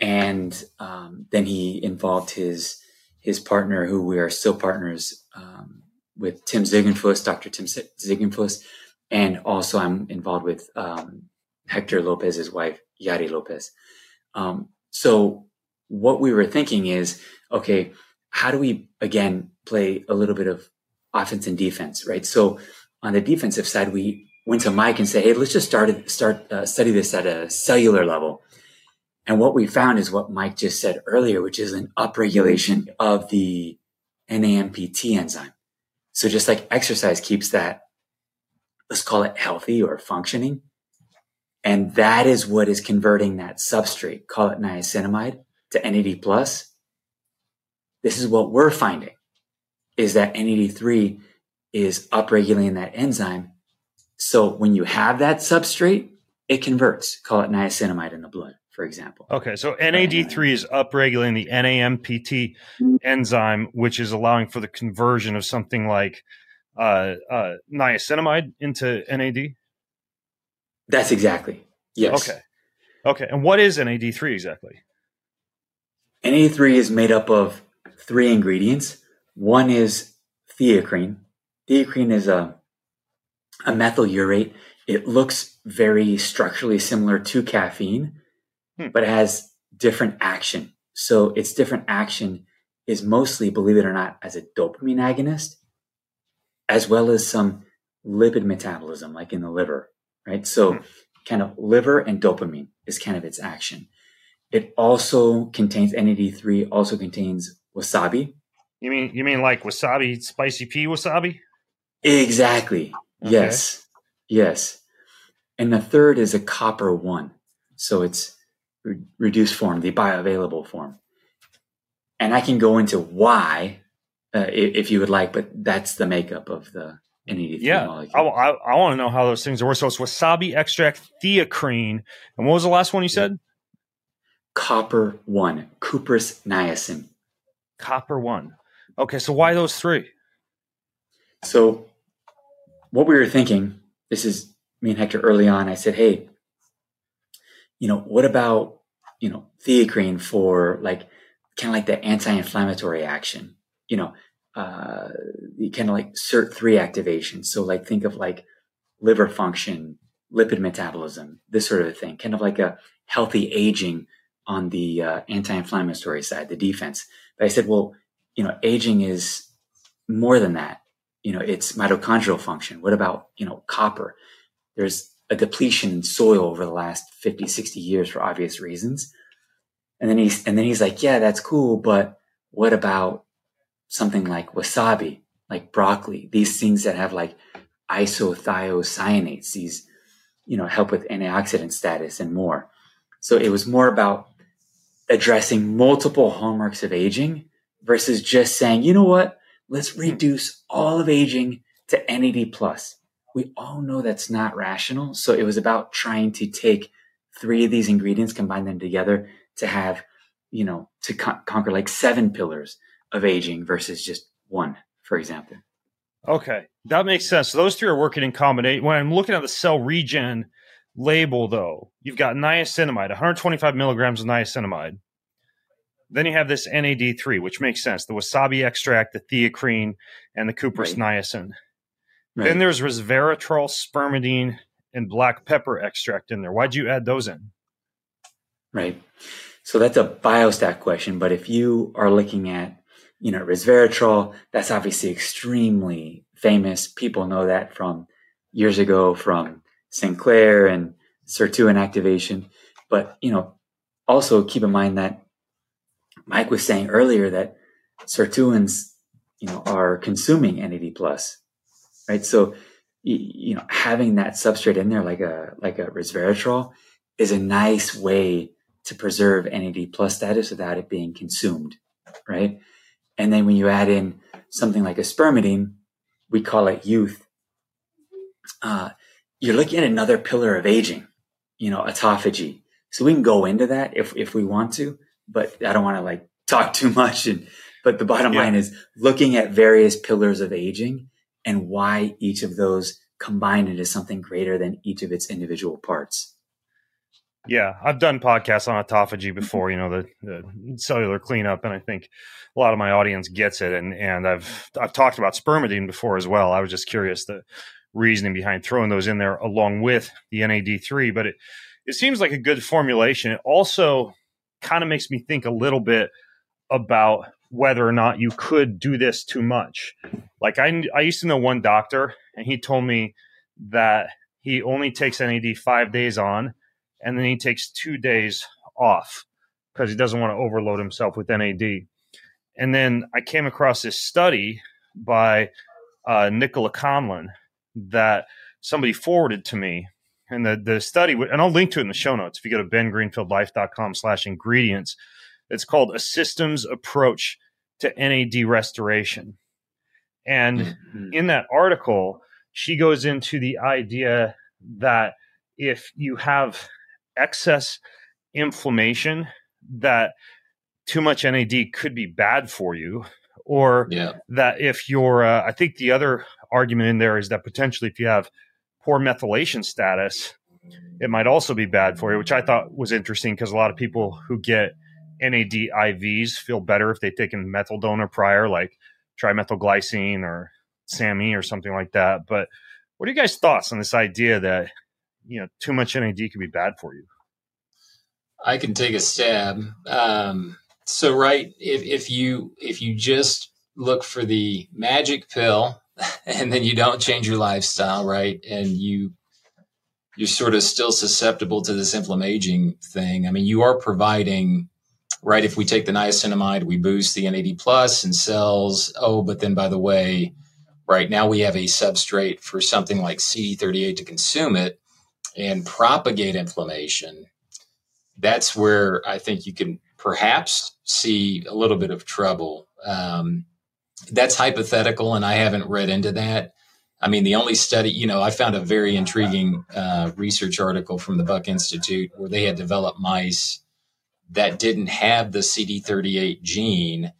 and um, then he involved his his partner, who we are still partners um, with, Tim Ziegenfuss, Dr. Tim Ziegenfuss, and also I'm involved with um, Hector Lopez's wife, Yari Lopez. Um, so what we were thinking is, okay, how do we again play a little bit of offense and defense, right? So on the defensive side, we went to Mike and said, "Hey, let's just start start uh, study this at a cellular level." And what we found is what Mike just said earlier, which is an upregulation of the NAMPT enzyme. So just like exercise keeps that, let's call it healthy or functioning. And that is what is converting that substrate, call it niacinamide, to NAD plus. This is what we're finding is that NAD3 is upregulating that enzyme. So when you have that substrate, it converts, call it niacinamide in the blood for example. Okay, so NAD3 is upregulating the NAMPT enzyme, which is allowing for the conversion of something like uh, uh, niacinamide into NAD. That's exactly yes. Okay, okay, and what is NAD3 exactly? NAD3 is made up of three ingredients. One is theacrine. Theacrine is a a methyl urate. It looks very structurally similar to caffeine hmm. but it has different action. So its different action is mostly, believe it or not, as a dopamine agonist, as well as some lipid metabolism, like in the liver, right? So hmm. kind of liver and dopamine is kind of its action. It also contains NAD3, also contains wasabi. You mean you mean like wasabi, spicy pea wasabi? Exactly. Okay. Yes. Yes. And the third is a copper one. So it's re- reduced form, the bioavailable form. And I can go into why, uh, if, if, you would like, but that's the makeup of the NAD3 yeah, molecule. I, I, I want to know how those things work. So it's wasabi extract, theacrine, and what was the last one you said? Copper one, cuprous niacin. Copper one. Okay, so why those three? So, what we were thinking, this is me and Hector early on. I said, "Hey, you know, what about, you know, theacrine for like kind of like the anti-inflammatory action, you know, uh, kind of like SIRT3 activation. So like think of like liver function, lipid metabolism, this sort of thing, kind of like a healthy aging on the uh, anti-inflammatory side, the defense. But I said, well, you know, aging is more than that. You know, it's mitochondrial function. What about, you know, copper? There's a depletion in soil over the last 50, 60 years for obvious reasons. And then he's, and then he's like, yeah, that's cool. But what about something like wasabi, like broccoli, these things that have like isothiocyanates, these, you know, help with antioxidant status and more. So it was more about addressing multiple hallmarks of aging versus just saying, you know what? Let's reduce all of aging to NAD plus we all know that's not rational. So it was about trying to take three of these ingredients, combine them together to have, you know, to con- conquer like seven pillars of aging versus just one, for example. Okay, that makes sense. So those three are working in combination. When I'm looking at the cell regen label, though, you've got niacinamide, 125 milligrams of niacinamide. Then you have this NAD3, which makes sense. The wasabi extract, the theacrine, and the cuprous right. niacin. Right. Then there's resveratrol, spermidine, and black pepper extract in there. Why'd you add those in? Right. So that's a BioStack question. But if you are looking at, you know, resveratrol, that's obviously extremely famous. People know that from years ago from Sinclair and sirtuin activation. But, you know, also keep in mind that Mike was saying earlier that sirtuins, you know, are consuming NAD plus right? So, you know, having that substrate in there, like a like a resveratrol, is a nice way to preserve NAD plus status without it being consumed, right? And then when you add in something like a spermidine, we call it youth. Uh, you're looking at another pillar of aging, you know, autophagy. So we can go into that if if we want to, but I don't want to like talk too much. And but the bottom yeah. line is looking at various pillars of aging and why each of those combine into something greater than each of its individual parts. Yeah, I've done podcasts on autophagy before, you know, the, the, cellular cleanup, and I think a lot of my audience gets it. And and I've I've talked about spermidine before as well. I was just curious the reasoning behind throwing those in there along with the NAD3. But it, it seems like a good formulation. It also kind of makes me think a little bit about whether or not you could do this too much. Like I, I used to know one doctor, and he told me that he only takes NAD five days on, and then he takes two days off because he doesn't want to overload himself with NAD. And then I came across this study by uh, Nichola Conlon that somebody forwarded to me. And the, the study, and I'll link to it in the show notes. If you go to bengreenfieldlife.com slash ingredients, it's called A Systems Approach to NAD Restoration. And mm-hmm. in that article, she goes into the idea that if you have excess inflammation, that too much NAD could be bad for you, or yeah. that if you're, uh, I think the other argument in there is that potentially if you have poor methylation status, it might also be bad for you, which I thought was interesting because a lot of people who get NAD IVs feel better if they've taken methyl donor prior, like trimethylglycine or SAMe or something like that. But what are you guys' thoughts on this idea that you know too much NAD can be bad for you? I can take a stab. Um, so, right, if if you if you just look for the magic pill, [laughs] and then you don't change your lifestyle, right, and you you're sort of still susceptible to this inflammaging thing. I mean, you are providing right? If we take the niacinamide, we boost the NAD plus and cells. Oh, but then by the way, right now we have a substrate for something like CD38 to consume it and propagate inflammation. That's where I think you can perhaps see a little bit of trouble. Um, that's hypothetical, and I haven't read into that. I mean, the only study, you know, I found a very intriguing uh, research article from the Buck Institute where they had developed mice that didn't have the CD38 gene.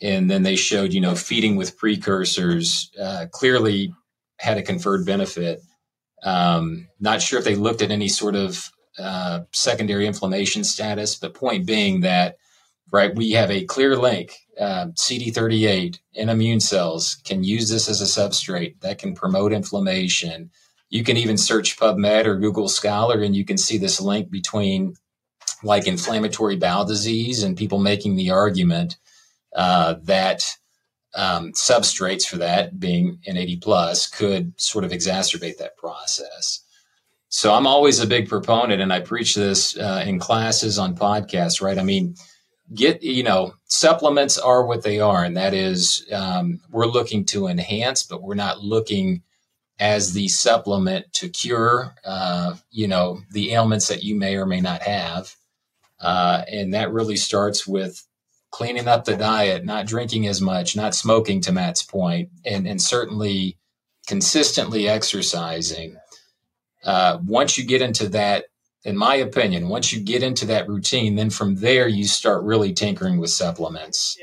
And then they showed, you know, feeding with precursors uh, clearly had a conferred benefit. Um, not sure if they looked at any sort of uh, secondary inflammation status, but point being that, right, we have a clear link. Uh, CD38 in immune cells can use this as a substrate that can promote inflammation. You can even search PubMed or Google Scholar and you can see this link between like inflammatory bowel disease and people making the argument uh, that um, substrates for that being NAD plus could sort of exacerbate that process. So I'm always a big proponent, and I preach this uh, in classes on podcasts. Right? I mean, get you know, supplements are what they are, and that is um, we're looking to enhance, but we're not looking as the supplement to cure, uh, you know, the ailments that you may or may not have. Uh, and that really starts with cleaning up the diet, not drinking as much, not smoking to Matt's point, and, and certainly consistently exercising. Uh, once you get into that, in my opinion, once you get into that routine, then from there you start really tinkering with supplements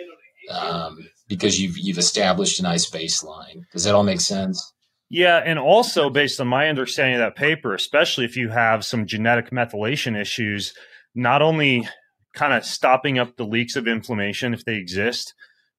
um, because you've you've established a nice baseline. Does that all make sense? Yeah, and also based on my understanding of that paper, especially if you have some genetic methylation issues, not only kind of stopping up the leaks of inflammation if they exist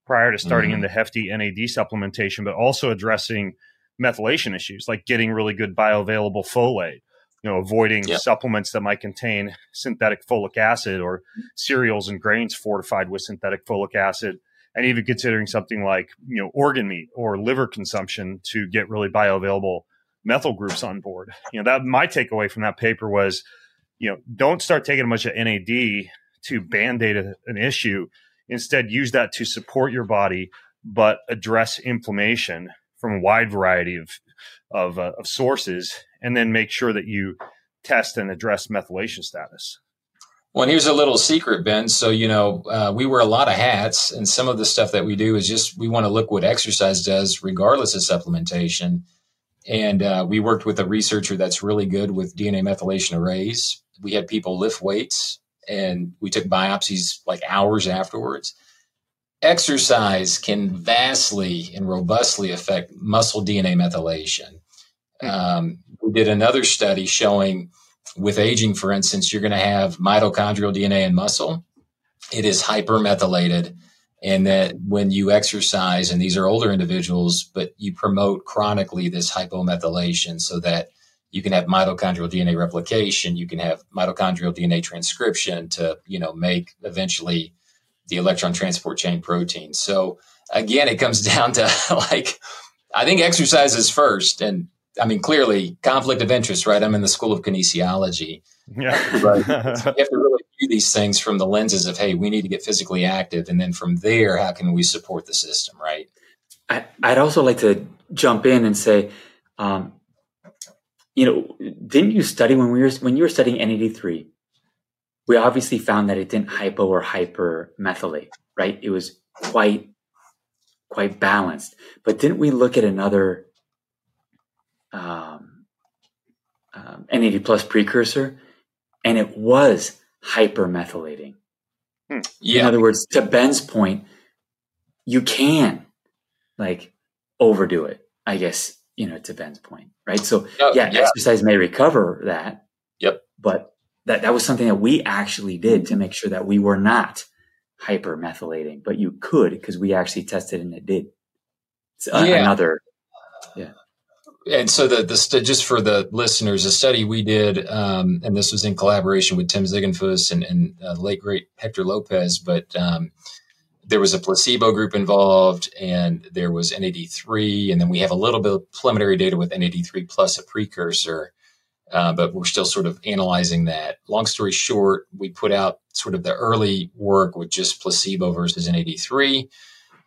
prior to starting mm-hmm. into hefty NAD supplementation, but also addressing methylation issues like getting really good bioavailable folate, you know, avoiding yep. supplements that might contain synthetic folic acid or cereals and grains fortified with synthetic folic acid, and even considering something like, you know, organ meat or liver consumption to get really bioavailable methyl groups on board. You know, that my takeaway from that paper was you know, don't start taking a bunch of NAD to band aid an issue. Instead, use that to support your body, but address inflammation from a wide variety of of, uh, of sources, and then make sure that you test and address methylation status. Well, here's a little secret, Ben. So, you know, uh, we wear a lot of hats, and some of the stuff that we do is just we want to look what exercise does, regardless of supplementation. And uh, we worked with a researcher that's really good with DNA methylation arrays we had people lift weights and we took biopsies like hours afterwards. Exercise can vastly and robustly affect muscle DNA methylation. Hmm. Um, we did another study showing with aging, for instance, you're going to have mitochondrial DNA in muscle. It is hypermethylated And that when you exercise, and these are older individuals, but you promote chronically this hypomethylation so that you can have mitochondrial DNA replication, you can have mitochondrial DNA transcription to, you know, make eventually the electron transport chain protein. So again, it comes [laughs] down to like, I think exercise is first. And I mean, clearly conflict of interest, right? I'm in the school of kinesiology. Yeah. Right. so [laughs] you have to really view these things from the lenses of, hey, we need to get physically active. And then from there, how can we support the system, right? I, would also like to jump in and say, um, you know, didn't you study when we were when you were studying NAD3? We obviously found that it didn't hypo or hyper methylate, right? It was quite quite balanced. But didn't we look at another um, um, NAD plus precursor, and it was hypermethylating? Hmm. Yeah. In other words, to Ben's point, you can like overdo it. I guess you know to Ben's point, right? So oh, yeah, yeah, exercise may recover that. Yep. But that that was something that we actually did to make sure that we were not hypermethylating, but you could because we actually tested and it did. It's uh, yeah. another, yeah. And so the the st- just for the listeners, a study we did, um, and this was in collaboration with Tim Ziegenfuss and, and uh, late great Hector Lopez, but um, there was a placebo group involved, and there was NAD3, and then we have a little bit of preliminary data with NAD3 plus a precursor. Uh, but we're still sort of analyzing that. Long story short, we put out sort of the early work with just placebo versus NAD3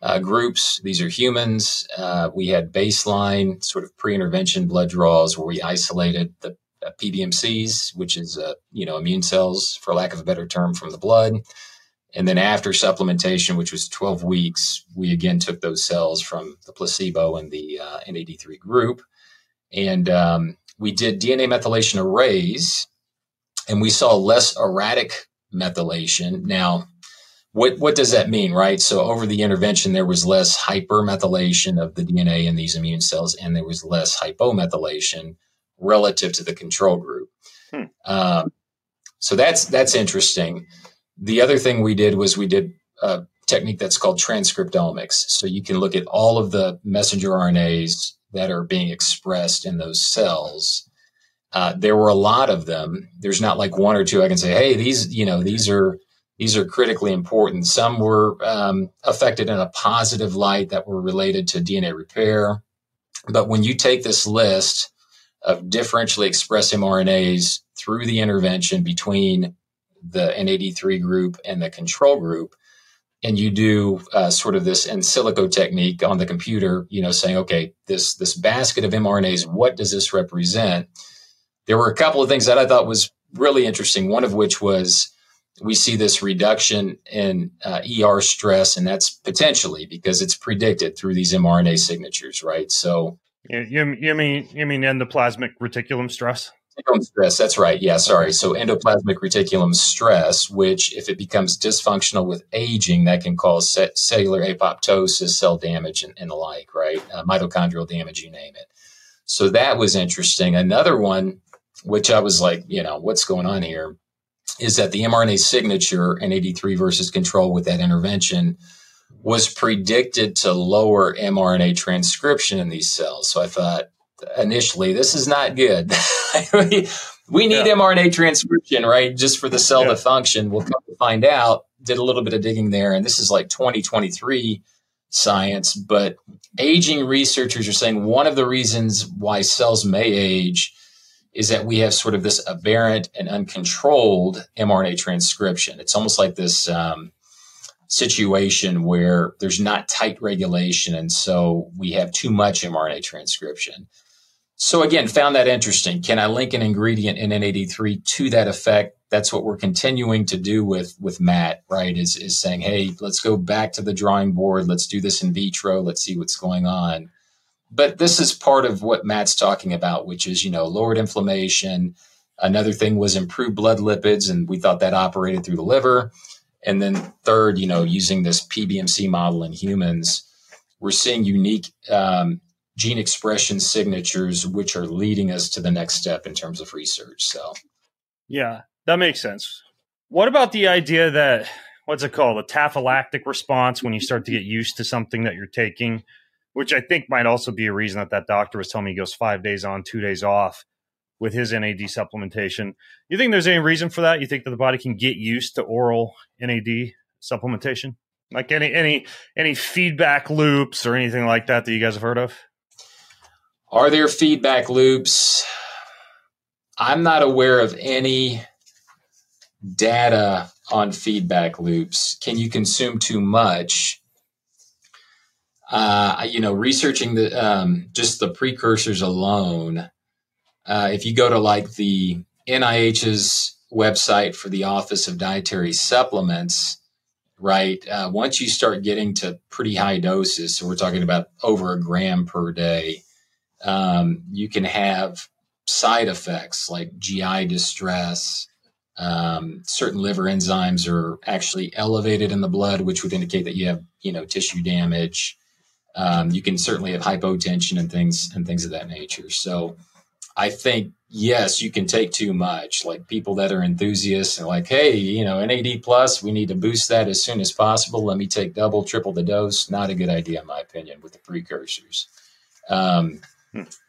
uh, groups. These are humans. Uh, we had baseline sort of pre-intervention blood draws where we isolated the uh, PBMCs, which is uh, you know immune cells, for lack of a better term, from the blood. And then after supplementation, which was 12 weeks, we again took those cells from the placebo and the uh, NAD3 group. And um, we did DNA methylation arrays and we saw less erratic methylation. Now, what, what does that mean, right? So over the intervention, there was less hypermethylation of the DNA in these immune cells, and there was less hypomethylation relative to the control group. Hmm. Um, so that's that's interesting. The other thing we did was we did a technique that's called transcriptomics. So you can look at all of the messenger RNAs that are being expressed in those cells. Uh, there were a lot of them. There's not like one or two I can say, hey, these, you know, these are these are critically important. Some were um, affected in a positive light that were related to DNA repair. But when you take this list of differentially expressed mRNAs through the intervention between the NAD3 group and the control group, and you do uh, sort of this in silico technique on the computer, you know, saying, okay, this this basket of mRNAs, what does this represent? There were a couple of things that I thought was really interesting. One of which was we see this reduction in uh, ER stress, and that's potentially because it's predicted through these mRNA signatures, right? So, you, you, you mean you mean endoplasmic reticulum stress? Reticulum stress, that's right. Yeah, sorry. So endoplasmic reticulum stress, which if it becomes dysfunctional with aging, that can cause cellular apoptosis, cell damage, and, and the like, right? Uh, mitochondrial damage, you name it. So that was interesting. Another one, which I was like, you know, what's going on here, is that the mRNA signature NAD3 versus control with that intervention was predicted to lower mRNA transcription in these cells. So I thought, initially, this is not good. [laughs] we, need yeah. mRNA transcription, right? Just for the cell yeah. to function. We'll come to find out, did a little bit of digging there, and this is like 2023 science, but aging researchers are saying one of the reasons why cells may age is that we have sort of this aberrant and uncontrolled mRNA transcription. It's almost like this um, situation where there's not tight regulation, and so we have too much mRNA transcription. So again, found that interesting. Can I link an ingredient in NAD3 to that effect? That's what we're continuing to do with with Matt, right? Is is saying, hey, let's go back to the drawing board. Let's do this in vitro. Let's see what's going on. But this is part of what Matt's talking about, which is, you know, lowered inflammation. Another thing was improved blood lipids, and we thought that operated through the liver. And then third, you know, using this PBMC model in humans, we're seeing unique um, gene expression signatures, which are leading us to the next step in terms of research. So, yeah, that makes sense. What about the idea that what's it called? A tachyphylactic response when you start to get used to something that you're taking, which I think might also be a reason that that doctor was telling me he goes five days on, two days off with his NAD supplementation. You think there's any reason for that? You think that the body can get used to oral NAD supplementation? Like any any any feedback loops or anything like that that you guys have heard of? Are there feedback loops? I'm not aware of any data on feedback loops. Can you consume too much? Uh, you know, researching the um, just the precursors alone. Uh, if you go to like the NIH's website for the Office of Dietary Supplements, right? Uh, once you start getting to pretty high doses, so we're talking about over a gram per day, um, you can have side effects like GI distress. Um, certain liver enzymes are actually elevated in the blood, which would indicate that you have, you know, tissue damage. Um, you can certainly have hypotension and things and things of that nature. So, I think yes, you can take too much. Like people that are enthusiasts and like, hey, you know, NAD plus, we need to boost that as soon as possible. Let me take double, triple the dose. Not a good idea, in my opinion, with the precursors. Um.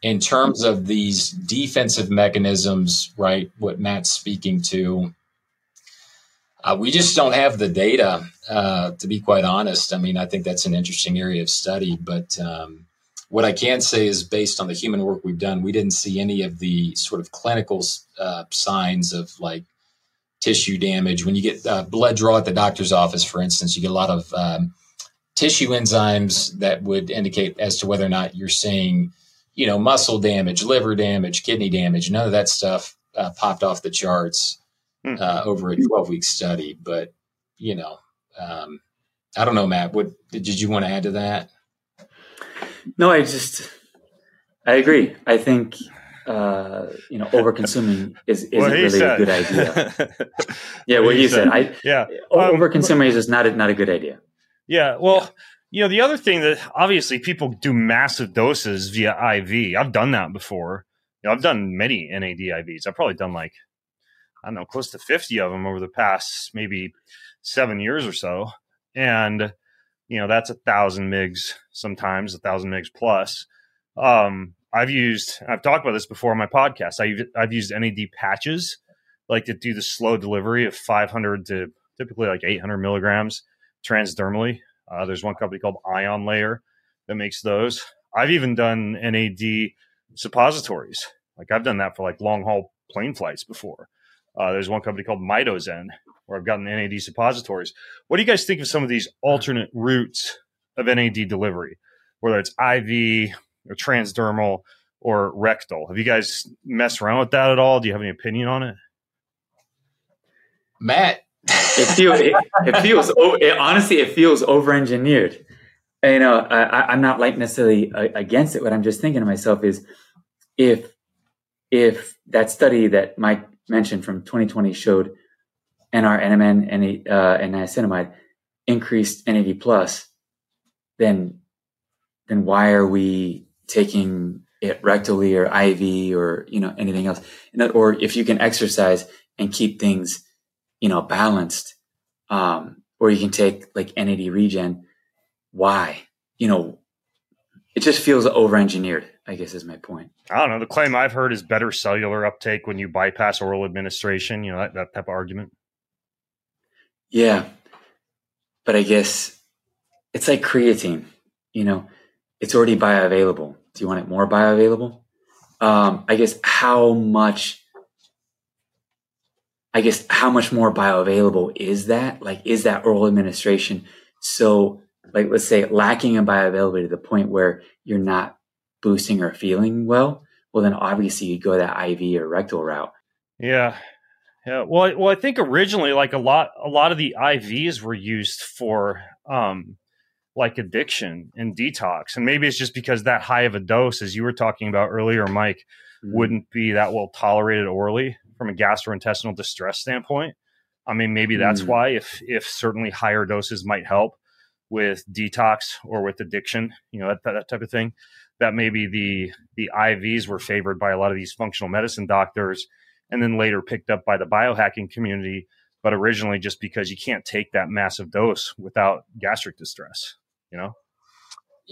In terms of these defensive mechanisms, right? What Matt's speaking to, uh, we just don't have the data, uh, to be quite honest. I mean, I think that's an interesting area of study, but um, what I can say is, based on the human work we've done, we didn't see any of the sort of clinical uh, signs of like tissue damage. When you get uh, blood draw at the doctor's office, for instance, you get a lot of um, tissue enzymes that would indicate as to whether or not you're seeing, you know, muscle damage, liver damage, kidney damage. None of that stuff uh, popped off the charts hmm. uh, over a 12 week study. But, you know, um, I don't know, Matt. What did you want to add to that? No, I just I agree. I think uh, you know over consuming is isn't really said. a good idea. [laughs] yeah, what, what he said. said. I yeah, over consuming is just not a, not a good idea. Yeah, well. You know, the other thing that obviously people do massive doses via IV. I've done that before. You know, I've done many NAD IVs. I've probably done like, I don't know, close to 50 of them over the past maybe seven years or so. And you know that's a thousand migs sometimes a thousand migs plus um, i've used i've talked about this before on my podcast i've, I've used nad patches like to do the slow delivery of 500 to typically like 800 milligrams transdermally uh, there's one company called ion layer that makes those i've even done nad suppositories like i've done that for like long haul plane flights before uh, there's one company called mitozen where I've gotten NAD suppositories. What do you guys think of some of these alternate routes of NAD delivery, whether it's IV or transdermal or rectal? Have you guys messed around with that at all? Do you have any opinion on it? Matt, it feels it, it feels it, honestly it feels over engineered. You know, I, I'm not like necessarily against it. What I'm just thinking to myself is, if if that study that Mike mentioned from 2020 showed NR, NMN, and, uh, and niacinamide increased NAD plus, then then why are we taking it rectally or IV or you know anything else? Or if you can exercise and keep things you know balanced, um, or you can take like NAD regen, why? You know, it just feels over engineered. I guess is my point. I don't know. The claim I've heard is better cellular uptake when you bypass oral administration. You know that, that type of argument. Yeah. But I guess it's like creatine, you know, it's already bioavailable. Do you want it more bioavailable? Um, I guess how much, I guess how much more bioavailable is that? Like, is that oral administration so, like, let's say lacking in bioavailability to the point where you're not boosting or feeling well? Well, then obviously you go that IV or rectal route. Yeah. Yeah, well, well, I think originally, like a lot, a lot of the IVs were used for, um, like addiction and detox, and maybe it's just because that high of a dose, as you were talking about earlier, Mike, mm-hmm. wouldn't be that well tolerated orally from a gastrointestinal distress standpoint. I mean, maybe that's mm-hmm. why, if if certainly higher doses might help with detox or with addiction, you know, that, that type of thing. That maybe the the IVs were favored by a lot of these functional medicine doctors and then later picked up by the biohacking community but originally just because you can't take that massive dose without gastric distress, you know?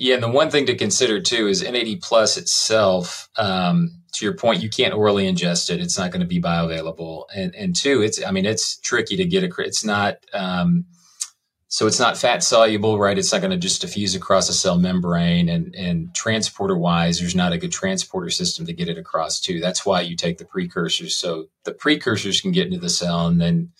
Yeah, and the one thing to consider too is NAD plus itself. Um, to your point, you can't orally ingest it; it's not going to be bioavailable. And and two, it's I mean, it's tricky to get a. It's not. Um, so it's not fat soluble, right? It's not going to just diffuse across a cell membrane, and and transporter wise, there's not a good transporter system to get it across too. That's why you take the precursors. So the precursors can get into the cell, and then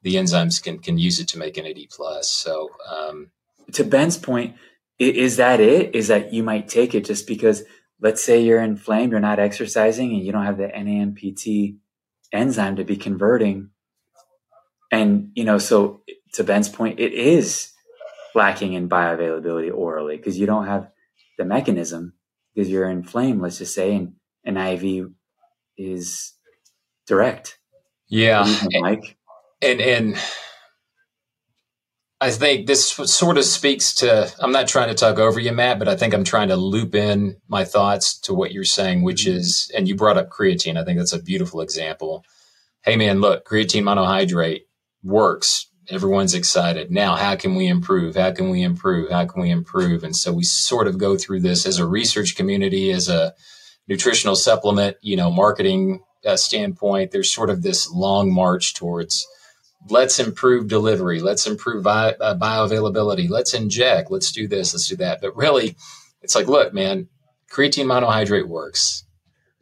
the enzymes can can use it to make NAD plus. So um, to Ben's point, is that it? Is that you might take it just because, let's say you're inflamed, you're not exercising, and you don't have the NAMPT enzyme to be converting. And, you know, so to Ben's point, it is lacking in bioavailability orally because you don't have the mechanism because you're inflamed, let's just say, and an IV is direct. Yeah. Mike? And, and, I think this sort of speaks to. I'm not trying to talk over you, Matt, but I think I'm trying to loop in my thoughts to what you're saying, which mm-hmm. is, and you brought up creatine. I think that's a beautiful example. Hey, man, look, creatine monohydrate works. Everyone's excited. Now, how can we improve? How can we improve? How can we improve? And so we sort of go through this as a research community, as a nutritional supplement, you know, marketing uh, standpoint. There's sort of this long march towards let's improve delivery. Let's improve bio, uh, bioavailability. Let's inject. Let's do this. Let's do that. But really it's like look man creatine monohydrate works.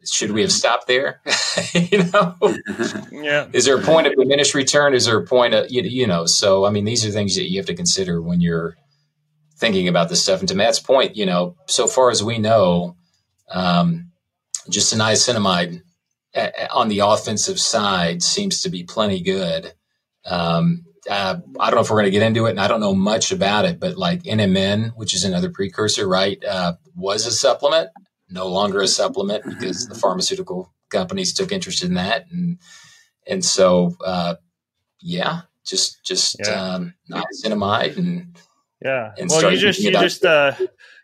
Should we have stopped there? [laughs] You know? [laughs] Yeah. Is there a point of diminished return is there a point of you, you know so i mean these are things that you have to consider when you're thinking about this stuff. And to matt's point you know so far as we know um, just an niacinamide on the offensive side seems to be plenty good um, uh, I don't know if we're going to get into it, and I don't know much about it, but like NMN, which is another precursor, right, uh, was a supplement, no longer a supplement because the pharmaceutical companies took interest in that, and and so uh, yeah, just just yeah. Um, niacinamide and yeah. And well, you just you just uh,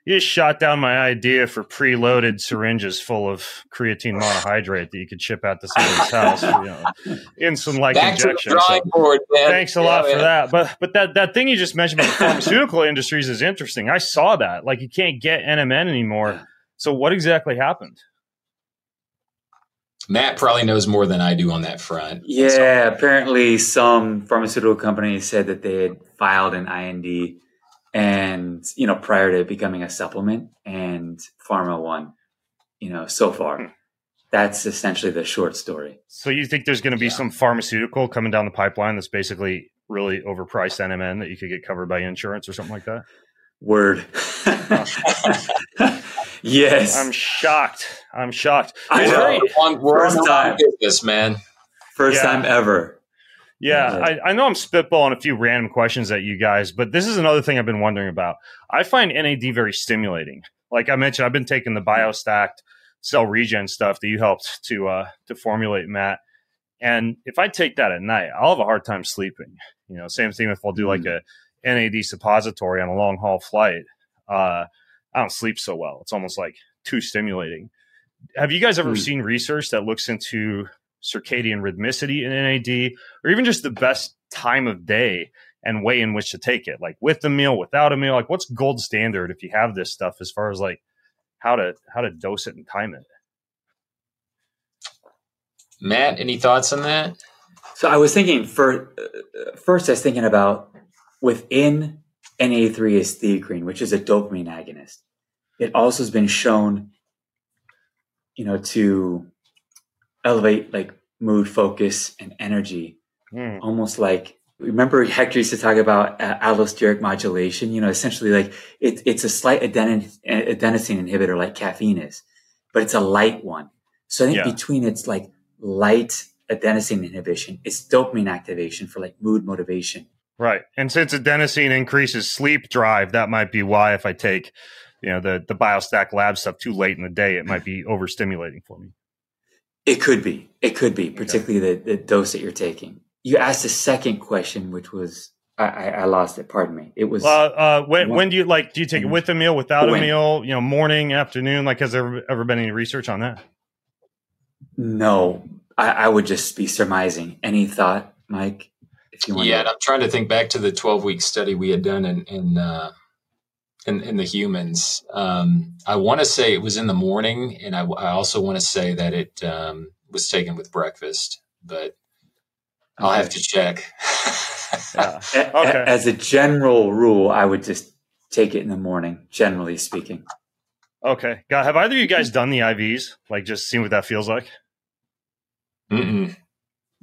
you just shot down my idea for preloaded syringes full of creatine monohydrate that you could ship out to somebody's [laughs] house, you know, insulin like injection. So, board, thanks a yeah, lot man. for that. But but that that thing you just mentioned about the pharmaceutical industries is interesting. I saw that. Like you can't get NMN anymore. So what exactly happened? Matt probably knows more than I do on that front. Yeah, so. apparently some pharmaceutical companies said that they had filed an IND and you know prior to becoming a supplement and pharma one you know so far hmm. that's essentially the short story so you think there's going to be yeah. some pharmaceutical coming down the pipeline that's basically really overpriced nmn that you could get covered by insurance or something like that word [laughs] [laughs] yes i'm shocked i'm shocked I know. we're on, time. business man first yeah. time ever yeah, I, I, know I'm spitballing a few random questions at you guys, but this is another thing I've been wondering about. I find NAD very stimulating. Like I mentioned, I've been taking the biostacked cell regen stuff that you helped to uh, to formulate, Matt. And if I take that at night, I'll have a hard time sleeping. You know, same thing if I'll do like mm. a NAD suppository on a long haul flight. Uh, I don't sleep so well. It's almost like too stimulating. Have you guys ever mm. seen research that looks into circadian rhythmicity in NAD, or even just the best time of day and way in which to take it, like with a meal, without a meal. Like, what's gold standard if you have this stuff as far as like how to how to dose it and time it? Matt, any thoughts on that? So I was thinking for uh, first, I was thinking about within NAD3 is theacrine, which is a dopamine agonist. It also has been shown, you know, to elevate like mood, focus, and energy. Mm. Almost like remember Hector used to talk about uh, allosteric modulation. You know, essentially like it, it's a slight adenosine inhibitor like caffeine is, but it's a light one. So I think yeah. between its like light adenosine inhibition, it's dopamine activation for like mood motivation. Right. And since adenosine increases sleep drive, that might be why if I take, you know, the the BioStack lab stuff too late in the day, it might be overstimulating for me. It could be. It could be, particularly okay. the, the dose that you're taking. You asked a second question, which was I, I, lost it. Pardon me. It was. Uh, uh, when, when do you like? Do you take it mm-hmm. with a meal, without when? a meal? You know, morning, afternoon. Like, has there ever, ever been any research on that? No, I, I, would just be surmising. Any thought, Mike? if you want. Yeah, to. I'm trying to think back to the 12 week study we had done in in uh, in, in, the humans. Um, I want to say it was in the morning, and I, I also want to say that it um, was taken with breakfast, but I'll have to check. yeah. [laughs] okay. As a general rule, I would just take it in the morning, generally speaking. Okay. God, have either of you guys done the IVs? Like, just seeing what that feels like? Mm-mm.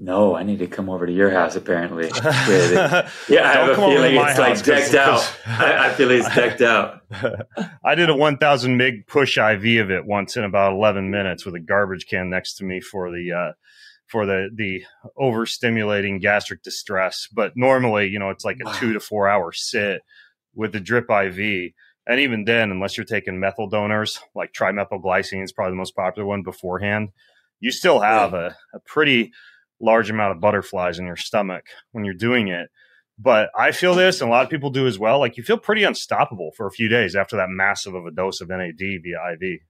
No, I need to come over to your house. Apparently, [laughs] yeah, I have a feeling it's like decked out. I, I, feel it's decked out. [laughs] I did a 1,000 mig push IV of it once in about 11 minutes with a garbage can next to me for the uh, for the the overstimulating gastric distress. But normally, you know, it's like a wow. two to four hour sit with the drip IV. And even then, unless you're taking methyl donors, like trimethylglycine is probably the most popular one beforehand, you still have yeah. a, a pretty large amount of butterflies in your stomach when you're doing it. But I feel this, and a lot of people do as well. Like you feel pretty unstoppable for a few days after that massive of a dose of NAD via IV.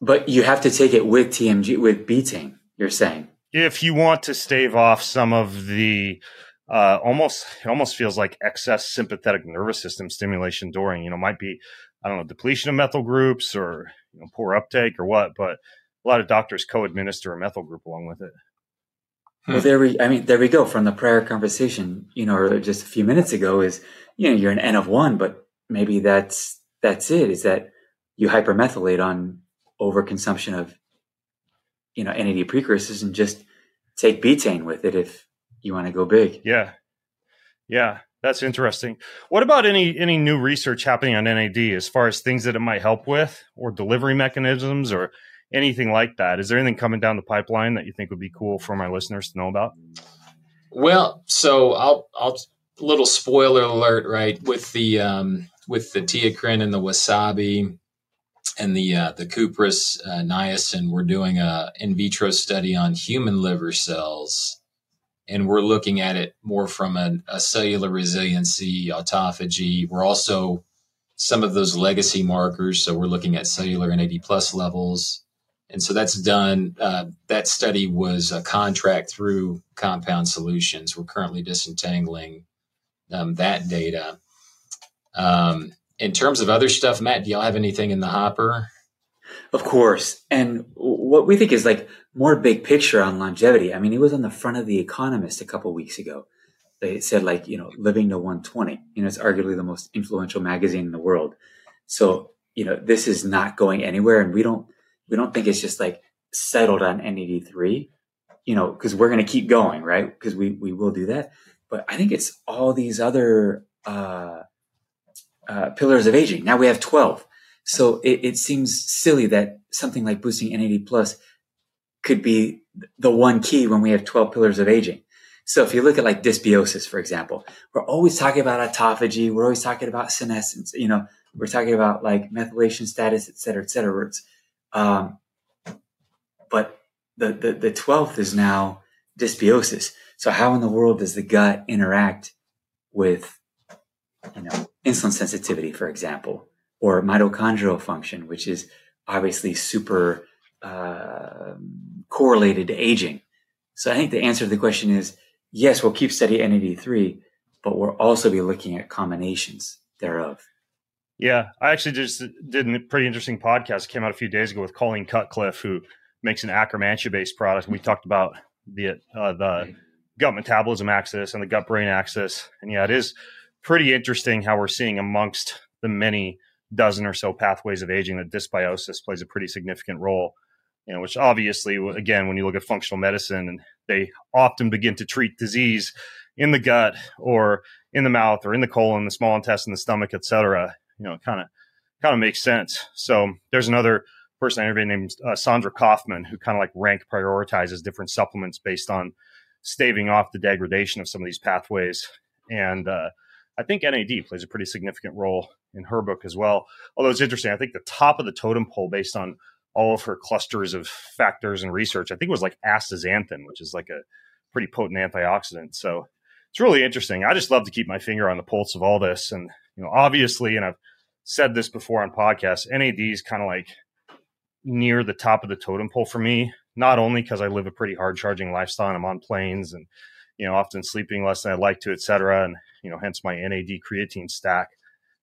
But you have to take it with TMG, with betaine, you're saying. If you want to stave off some of the uh, almost, it almost feels like excess sympathetic nervous system stimulation during, you know, might be, I don't know, depletion of methyl groups or you know, poor uptake or what, but a lot of doctors co-administer a methyl group along with it. Well, there we, I mean, there we go from the prior conversation, you know, or just a few minutes ago is, you know, you're an N of one, but maybe that's, that's it is that you hypermethylate on overconsumption of, you know, NAD precursors and just take betaine with it if you want to go big. Yeah. Yeah. That's interesting. What about any any new research happening on NAD as far as things that it might help with or delivery mechanisms or anything like that. Is there anything coming down the pipeline that you think would be cool for my listeners to know about? Well, so I'll I'll little spoiler alert, right? With the um, with the theacrine and the wasabi and the uh, the cuprous uh, niacin, we're doing a in vitro study on human liver cells, and we're looking at it more from a, a cellular resiliency, autophagy. We're also some of those legacy markers, so we're looking at cellular NAD plus levels, and so that's done. Uh, that study was a contract through Compound Solutions. We're currently disentangling um, that data. Um, in terms of other stuff, Matt, do y'all have anything in the hopper? Of course. And what we think is like more big picture on longevity. I mean, it was on the front of The Economist a couple weeks ago. They said like, you know, living to 120. You know, it's arguably the most influential magazine in the world. So, you know, this is not going anywhere and we don't we don't think it's just like settled on NAD3, you know, because we're going to keep going, right? Because we, we will do that. But I think it's all these other uh, uh, pillars of aging. Now we have 12. So it, it seems silly that something like boosting NAD plus could be the one key when we have 12 pillars of aging. So if you look at like dysbiosis, for example, we're always talking about autophagy. We're always talking about senescence. You know, we're talking about like methylation status, et cetera, et cetera. It's um, but the, the, the 12th is now dysbiosis. So how in the world does the gut interact with, you know, insulin sensitivity, for example, or mitochondrial function, which is obviously super uh, correlated to aging. So I think the answer to the question is yes, we'll keep study NAD3, but we'll also be looking at combinations thereof. Yeah, I actually just did a pretty interesting podcast. It came out a few days ago with Colleen Cutcliffe, who makes an Akkermansia based product. We talked about the uh, the gut metabolism axis and the gut brain axis. And yeah, it is pretty interesting how we're seeing amongst the many dozen or so pathways of aging that dysbiosis plays a pretty significant role. You know, which obviously, again, when you look at functional medicine, and they often begin to treat disease in the gut or in the mouth or in the colon, the small intestine, the stomach, et cetera you know, it kind of kind of makes sense. So there's another person I interviewed named uh, Sandra Kaufmann who kind of like rank prioritizes different supplements based on staving off the degradation of some of these pathways. And uh, I think NAD plays a pretty significant role in her book as well. Although it's interesting, I think the top of the totem pole based on all of her clusters of factors and research, I think it was like astaxanthin, which is like a pretty potent antioxidant. So it's really interesting. I just love to keep my finger on the pulse of all this. And, you know, obviously, and I've said this before on podcasts, NAD is kind of like near the top of the totem pole for me, not only because I live a pretty hard charging lifestyle and I'm on planes and, you know, often sleeping less than I'd like to, et cetera. And, you know, hence my NAD creatine stack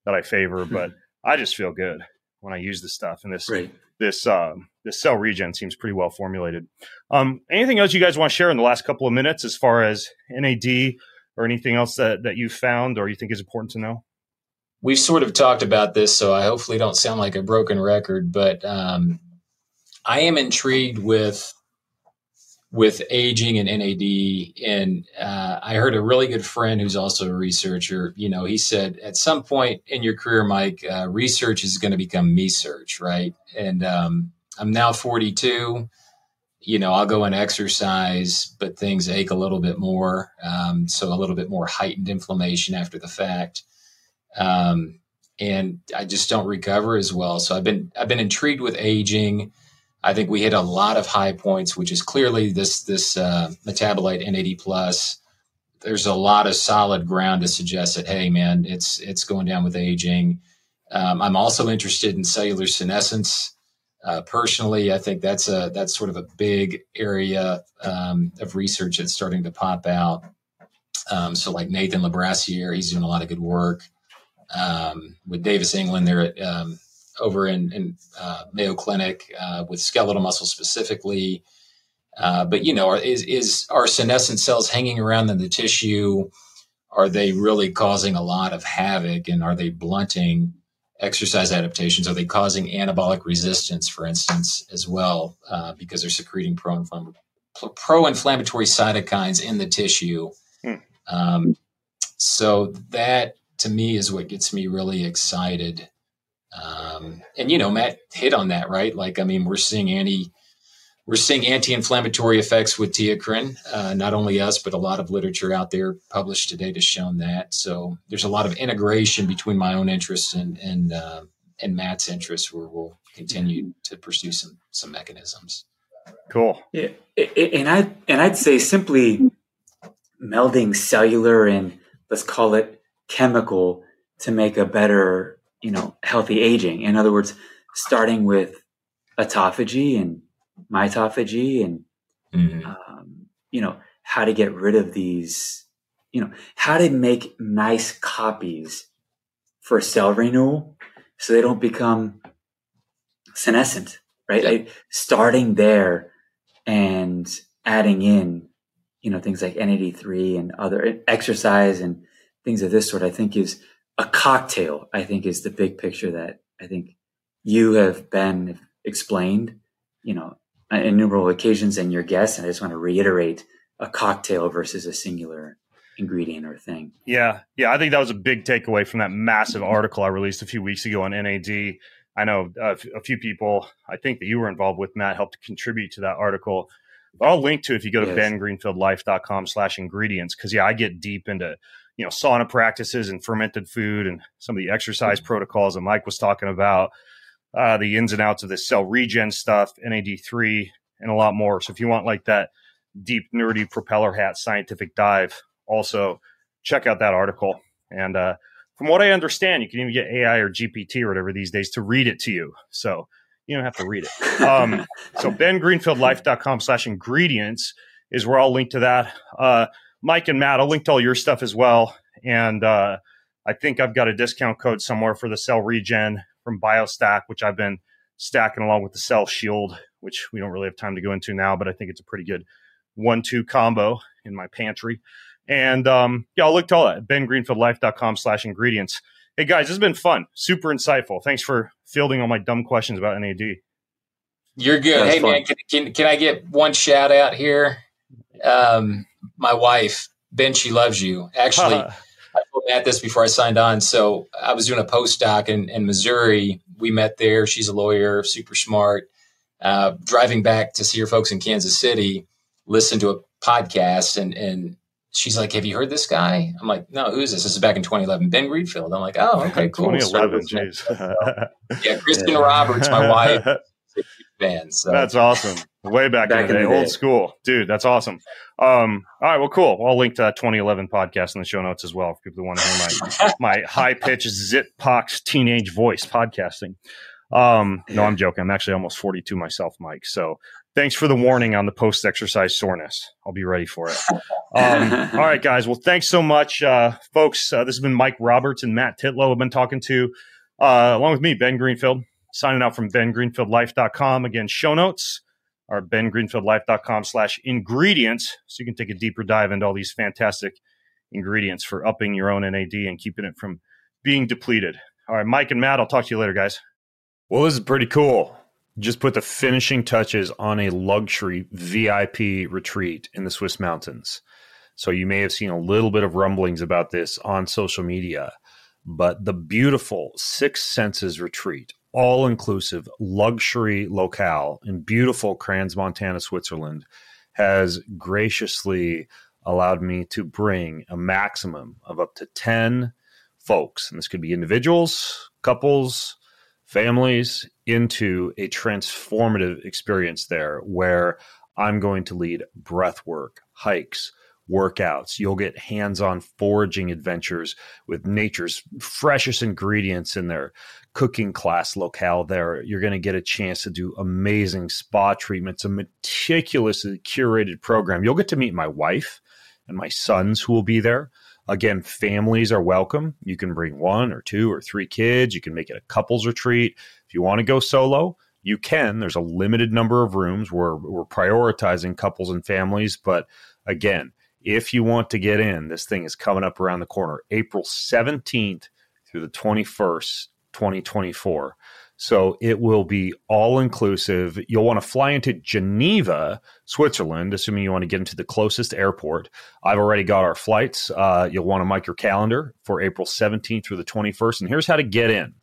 that I favor. Hmm. But I just feel good when I use this stuff. And this, right. this, uh, this cell regen seems pretty well formulated. Um, anything else you guys want to share in the last couple of minutes as far as NAD or anything else that, that you found or you think is important to know? We've sort of talked about this, so I hopefully don't sound like a broken record, but um, I am intrigued with with aging and NAD. And uh, I heard a really good friend who's also a researcher. You know, he said at some point in your career, Mike, uh, research is going to become me search, right? And um, I'm now 42. You know, I'll go and exercise, but things ache a little bit more. Um, so a little bit more heightened inflammation after the fact. Um, and I just don't recover as well. So I've been I've been intrigued with aging. I think we hit a lot of high points, which is clearly this this uh, metabolite NAD plus. There's a lot of solid ground to suggest that hey, man, it's it's going down with aging. Um, I'm also interested in cellular senescence. Uh, personally, I think that's a that's sort of a big area um, of research that's starting to pop out. Um, so, like Nathan LeBrasseur, he's doing a lot of good work um, with Davis Englund. They're at um, over in, in uh, Mayo Clinic uh, with skeletal muscle specifically. Uh, but you know, is is are senescent cells hanging around in the tissue? Are they really causing a lot of havoc, and are they blunting exercise adaptations? Are they causing anabolic resistance, for instance, as well, uh, because they're secreting pro-inflammatory, pro-inflammatory cytokines in the tissue? Hmm. Um, so that to me is what gets me really excited um, and you know, Matt hit on that, right? Like, I mean, we're seeing anti, we're seeing anti-inflammatory effects with theacrine. Uh, not only us, but a lot of literature out there published today has shown that. So there's a lot of integration between my own interests and and uh, and Matt's interests, where we'll continue to pursue some some mechanisms. Cool. Yeah, and I and I'd say simply melding cellular and let's call it chemical to make a better you know, healthy aging. In other words, starting with autophagy and mitophagy and, mm-hmm. um, you know, how to get rid of these, you know, how to make nice copies for cell renewal so they don't become senescent, right? Like starting there and adding in, you know, things like NAD3 and other exercise and things of this sort, I think is a cocktail, I think, is the big picture that I think you have been explained, you know, on innumerable occasions and your guests. And I just want to reiterate a cocktail versus a singular ingredient or thing. Yeah. Yeah. I think that was a big takeaway from that massive article I released a few weeks ago on NAD. I know a few people, I think that you were involved with, Matt, helped contribute to that article. I'll link to if you go to yes. bengreenfieldlife.com slash ingredients. Cause yeah, I get deep into you know sauna practices and fermented food and some of the exercise mm-hmm. protocols that Mike was talking about, uh, the ins and outs of this cell regen stuff, NAD3, and a lot more. So if you want like that deep nerdy propeller hat scientific dive, also check out that article. And uh, from what I understand, you can even get AI or GPT or whatever these days to read it to you. So you don't have to read it. Um, so [laughs] bengreenfieldlife.com slash ingredients is where I'll link to that. Uh, Mike and Matt, I'll link to all your stuff as well. And uh, I think I've got a discount code somewhere for the Cell Regen from BioStack, which I've been stacking along with the Cell Shield, which we don't really have time to go into now, but I think it's a pretty good one-two combo in my pantry. And um, yeah, I'll look to all that bengreenfieldlife.com slash ingredients. Hey guys, this has been fun, super insightful. Thanks for fielding all my dumb questions about NAD. You're good. Hey fun. man, can, can, can I get one shout out here? Um, my wife, Ben, she loves you. Actually, uh-huh. [laughs] I told Matt this before I signed on. So I was doing a postdoc in, in Missouri. We met there. She's a lawyer, super smart. Uh, driving back to see her folks in Kansas City, listened to a podcast, and and she's like, "Have you heard this guy?" I'm like, "No, who's this?" This is back in 2011. Ben Greenfield. I'm like, "Oh, okay, [laughs] cool." 2011, jeez. [laughs] yeah, Kristen yeah. Roberts, my wife, fan. So. That's awesome. Way back, back in the day, old school, dude. That's awesome. Um, all right, well, cool. I'll link to that 2011 podcast in the show notes as well for people who want to hear my [laughs] my high pitched zit pox teenage voice podcasting. Um, no, I'm joking. I'm actually almost 42 myself, Mike. So thanks for the warning on the post exercise soreness. I'll be ready for it. Um, [laughs] all right, guys. Well, thanks so much, uh, folks. Uh, this has been Mike Roberts and Matt Titlow. I've been talking to, uh, along with me, Ben Greenfield, signing out from bengreenfieldlife.com. Again, show notes are bengreenfieldlife.com slash ingredients. So you can take a deeper dive into all these fantastic ingredients for upping your own NAD and keeping it from being depleted. All right, Mike and Matt, I'll talk to you later, guys. Well, this is pretty cool. Just put the finishing touches on a luxury VIP retreat in the Swiss mountains. So you may have seen a little bit of rumblings about this on social media, but the beautiful Six Senses retreat, all inclusive luxury locale in beautiful Crans, Montana, Switzerland, has graciously allowed me to bring a maximum of up to 10 folks, and this could be individuals, couples, families, into a transformative experience there where I'm going to lead breath work, hikes, workouts. You'll get hands on foraging adventures with nature's freshest ingredients in their cooking class locale there. You're going to get a chance to do amazing spa treatments, a meticulously curated program. You'll get to meet my wife and my sons who will be there. Again, families are welcome. You can bring one or two or three kids. You can make it a couples retreat. If you want to go solo, you can. There's a limited number of rooms where we're prioritizing couples and families. But again, if you want to get in, this thing is coming up around the corner, April 17th through the 21st, 2024. So it will be all inclusive. You'll want to fly into Geneva, Switzerland, assuming you want to get into the closest airport. I've already got our flights. Uh, you'll want to mark your calendar for April 17th through the 21st. And here's how to get in.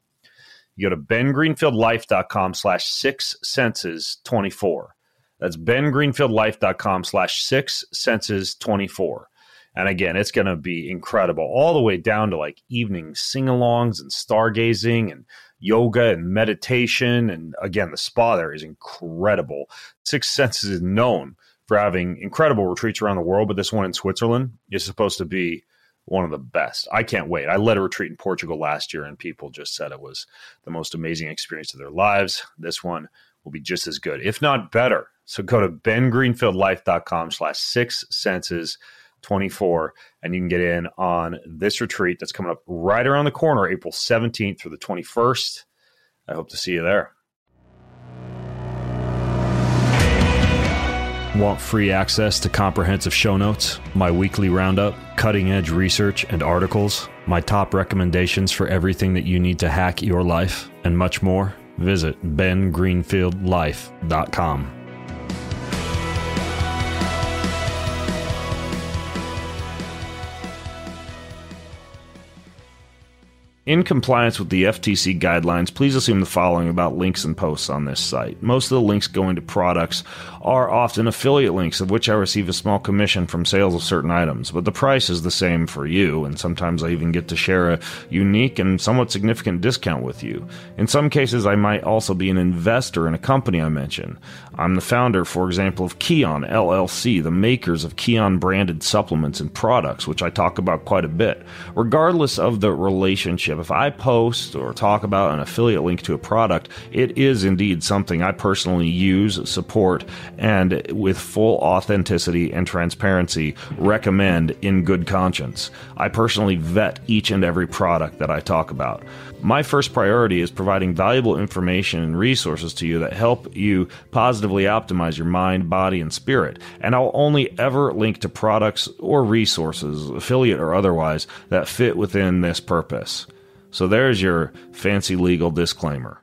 You go to bengreenfieldlife.com slash six senses 24. That's bengreenfieldlife.com slash six senses 24. And again, it's going to be incredible all the way down to like evening sing alongs and stargazing and yoga and meditation. And again, the spa there is incredible. Six Senses is known for having incredible retreats around the world, but this one in Switzerland is supposed to be one of the best. I can't wait. I led a retreat in Portugal last year, and people just said it was the most amazing experience of their lives. This one will be just as good, if not better. So go to bengreenfieldlife.com slash six senses 24 and you can get in on this retreat that's coming up right around the corner april 17th through the 21st i hope to see you there Want free access to comprehensive show notes, my weekly roundup, cutting edge research and articles, my top recommendations for everything that you need to hack your life, and much more? Visit bengreenfieldlife.com. In compliance with the FTC guidelines, please assume the following about links and posts on this site. Most of the links going to products are often affiliate links, of which I receive a small commission from sales of certain items, but the price is the same for you, and sometimes I even get to share a unique and somewhat significant discount with you. In some cases, I might also be an investor in a company I mention. I'm the founder, for example, of Kion LLC, the makers of Kion branded supplements and products, which I talk about quite a bit. Regardless of the relationship, if I post or talk about an affiliate link to a product, it is indeed something I personally use, support, and with full authenticity and transparency recommend in good conscience. I personally vet each and every product that I talk about. My first priority is providing valuable information and resources to you that help you positively optimize your mind, body, and spirit. And I'll only ever link to products or resources, affiliate or otherwise, that fit within this purpose. So there's your fancy legal disclaimer.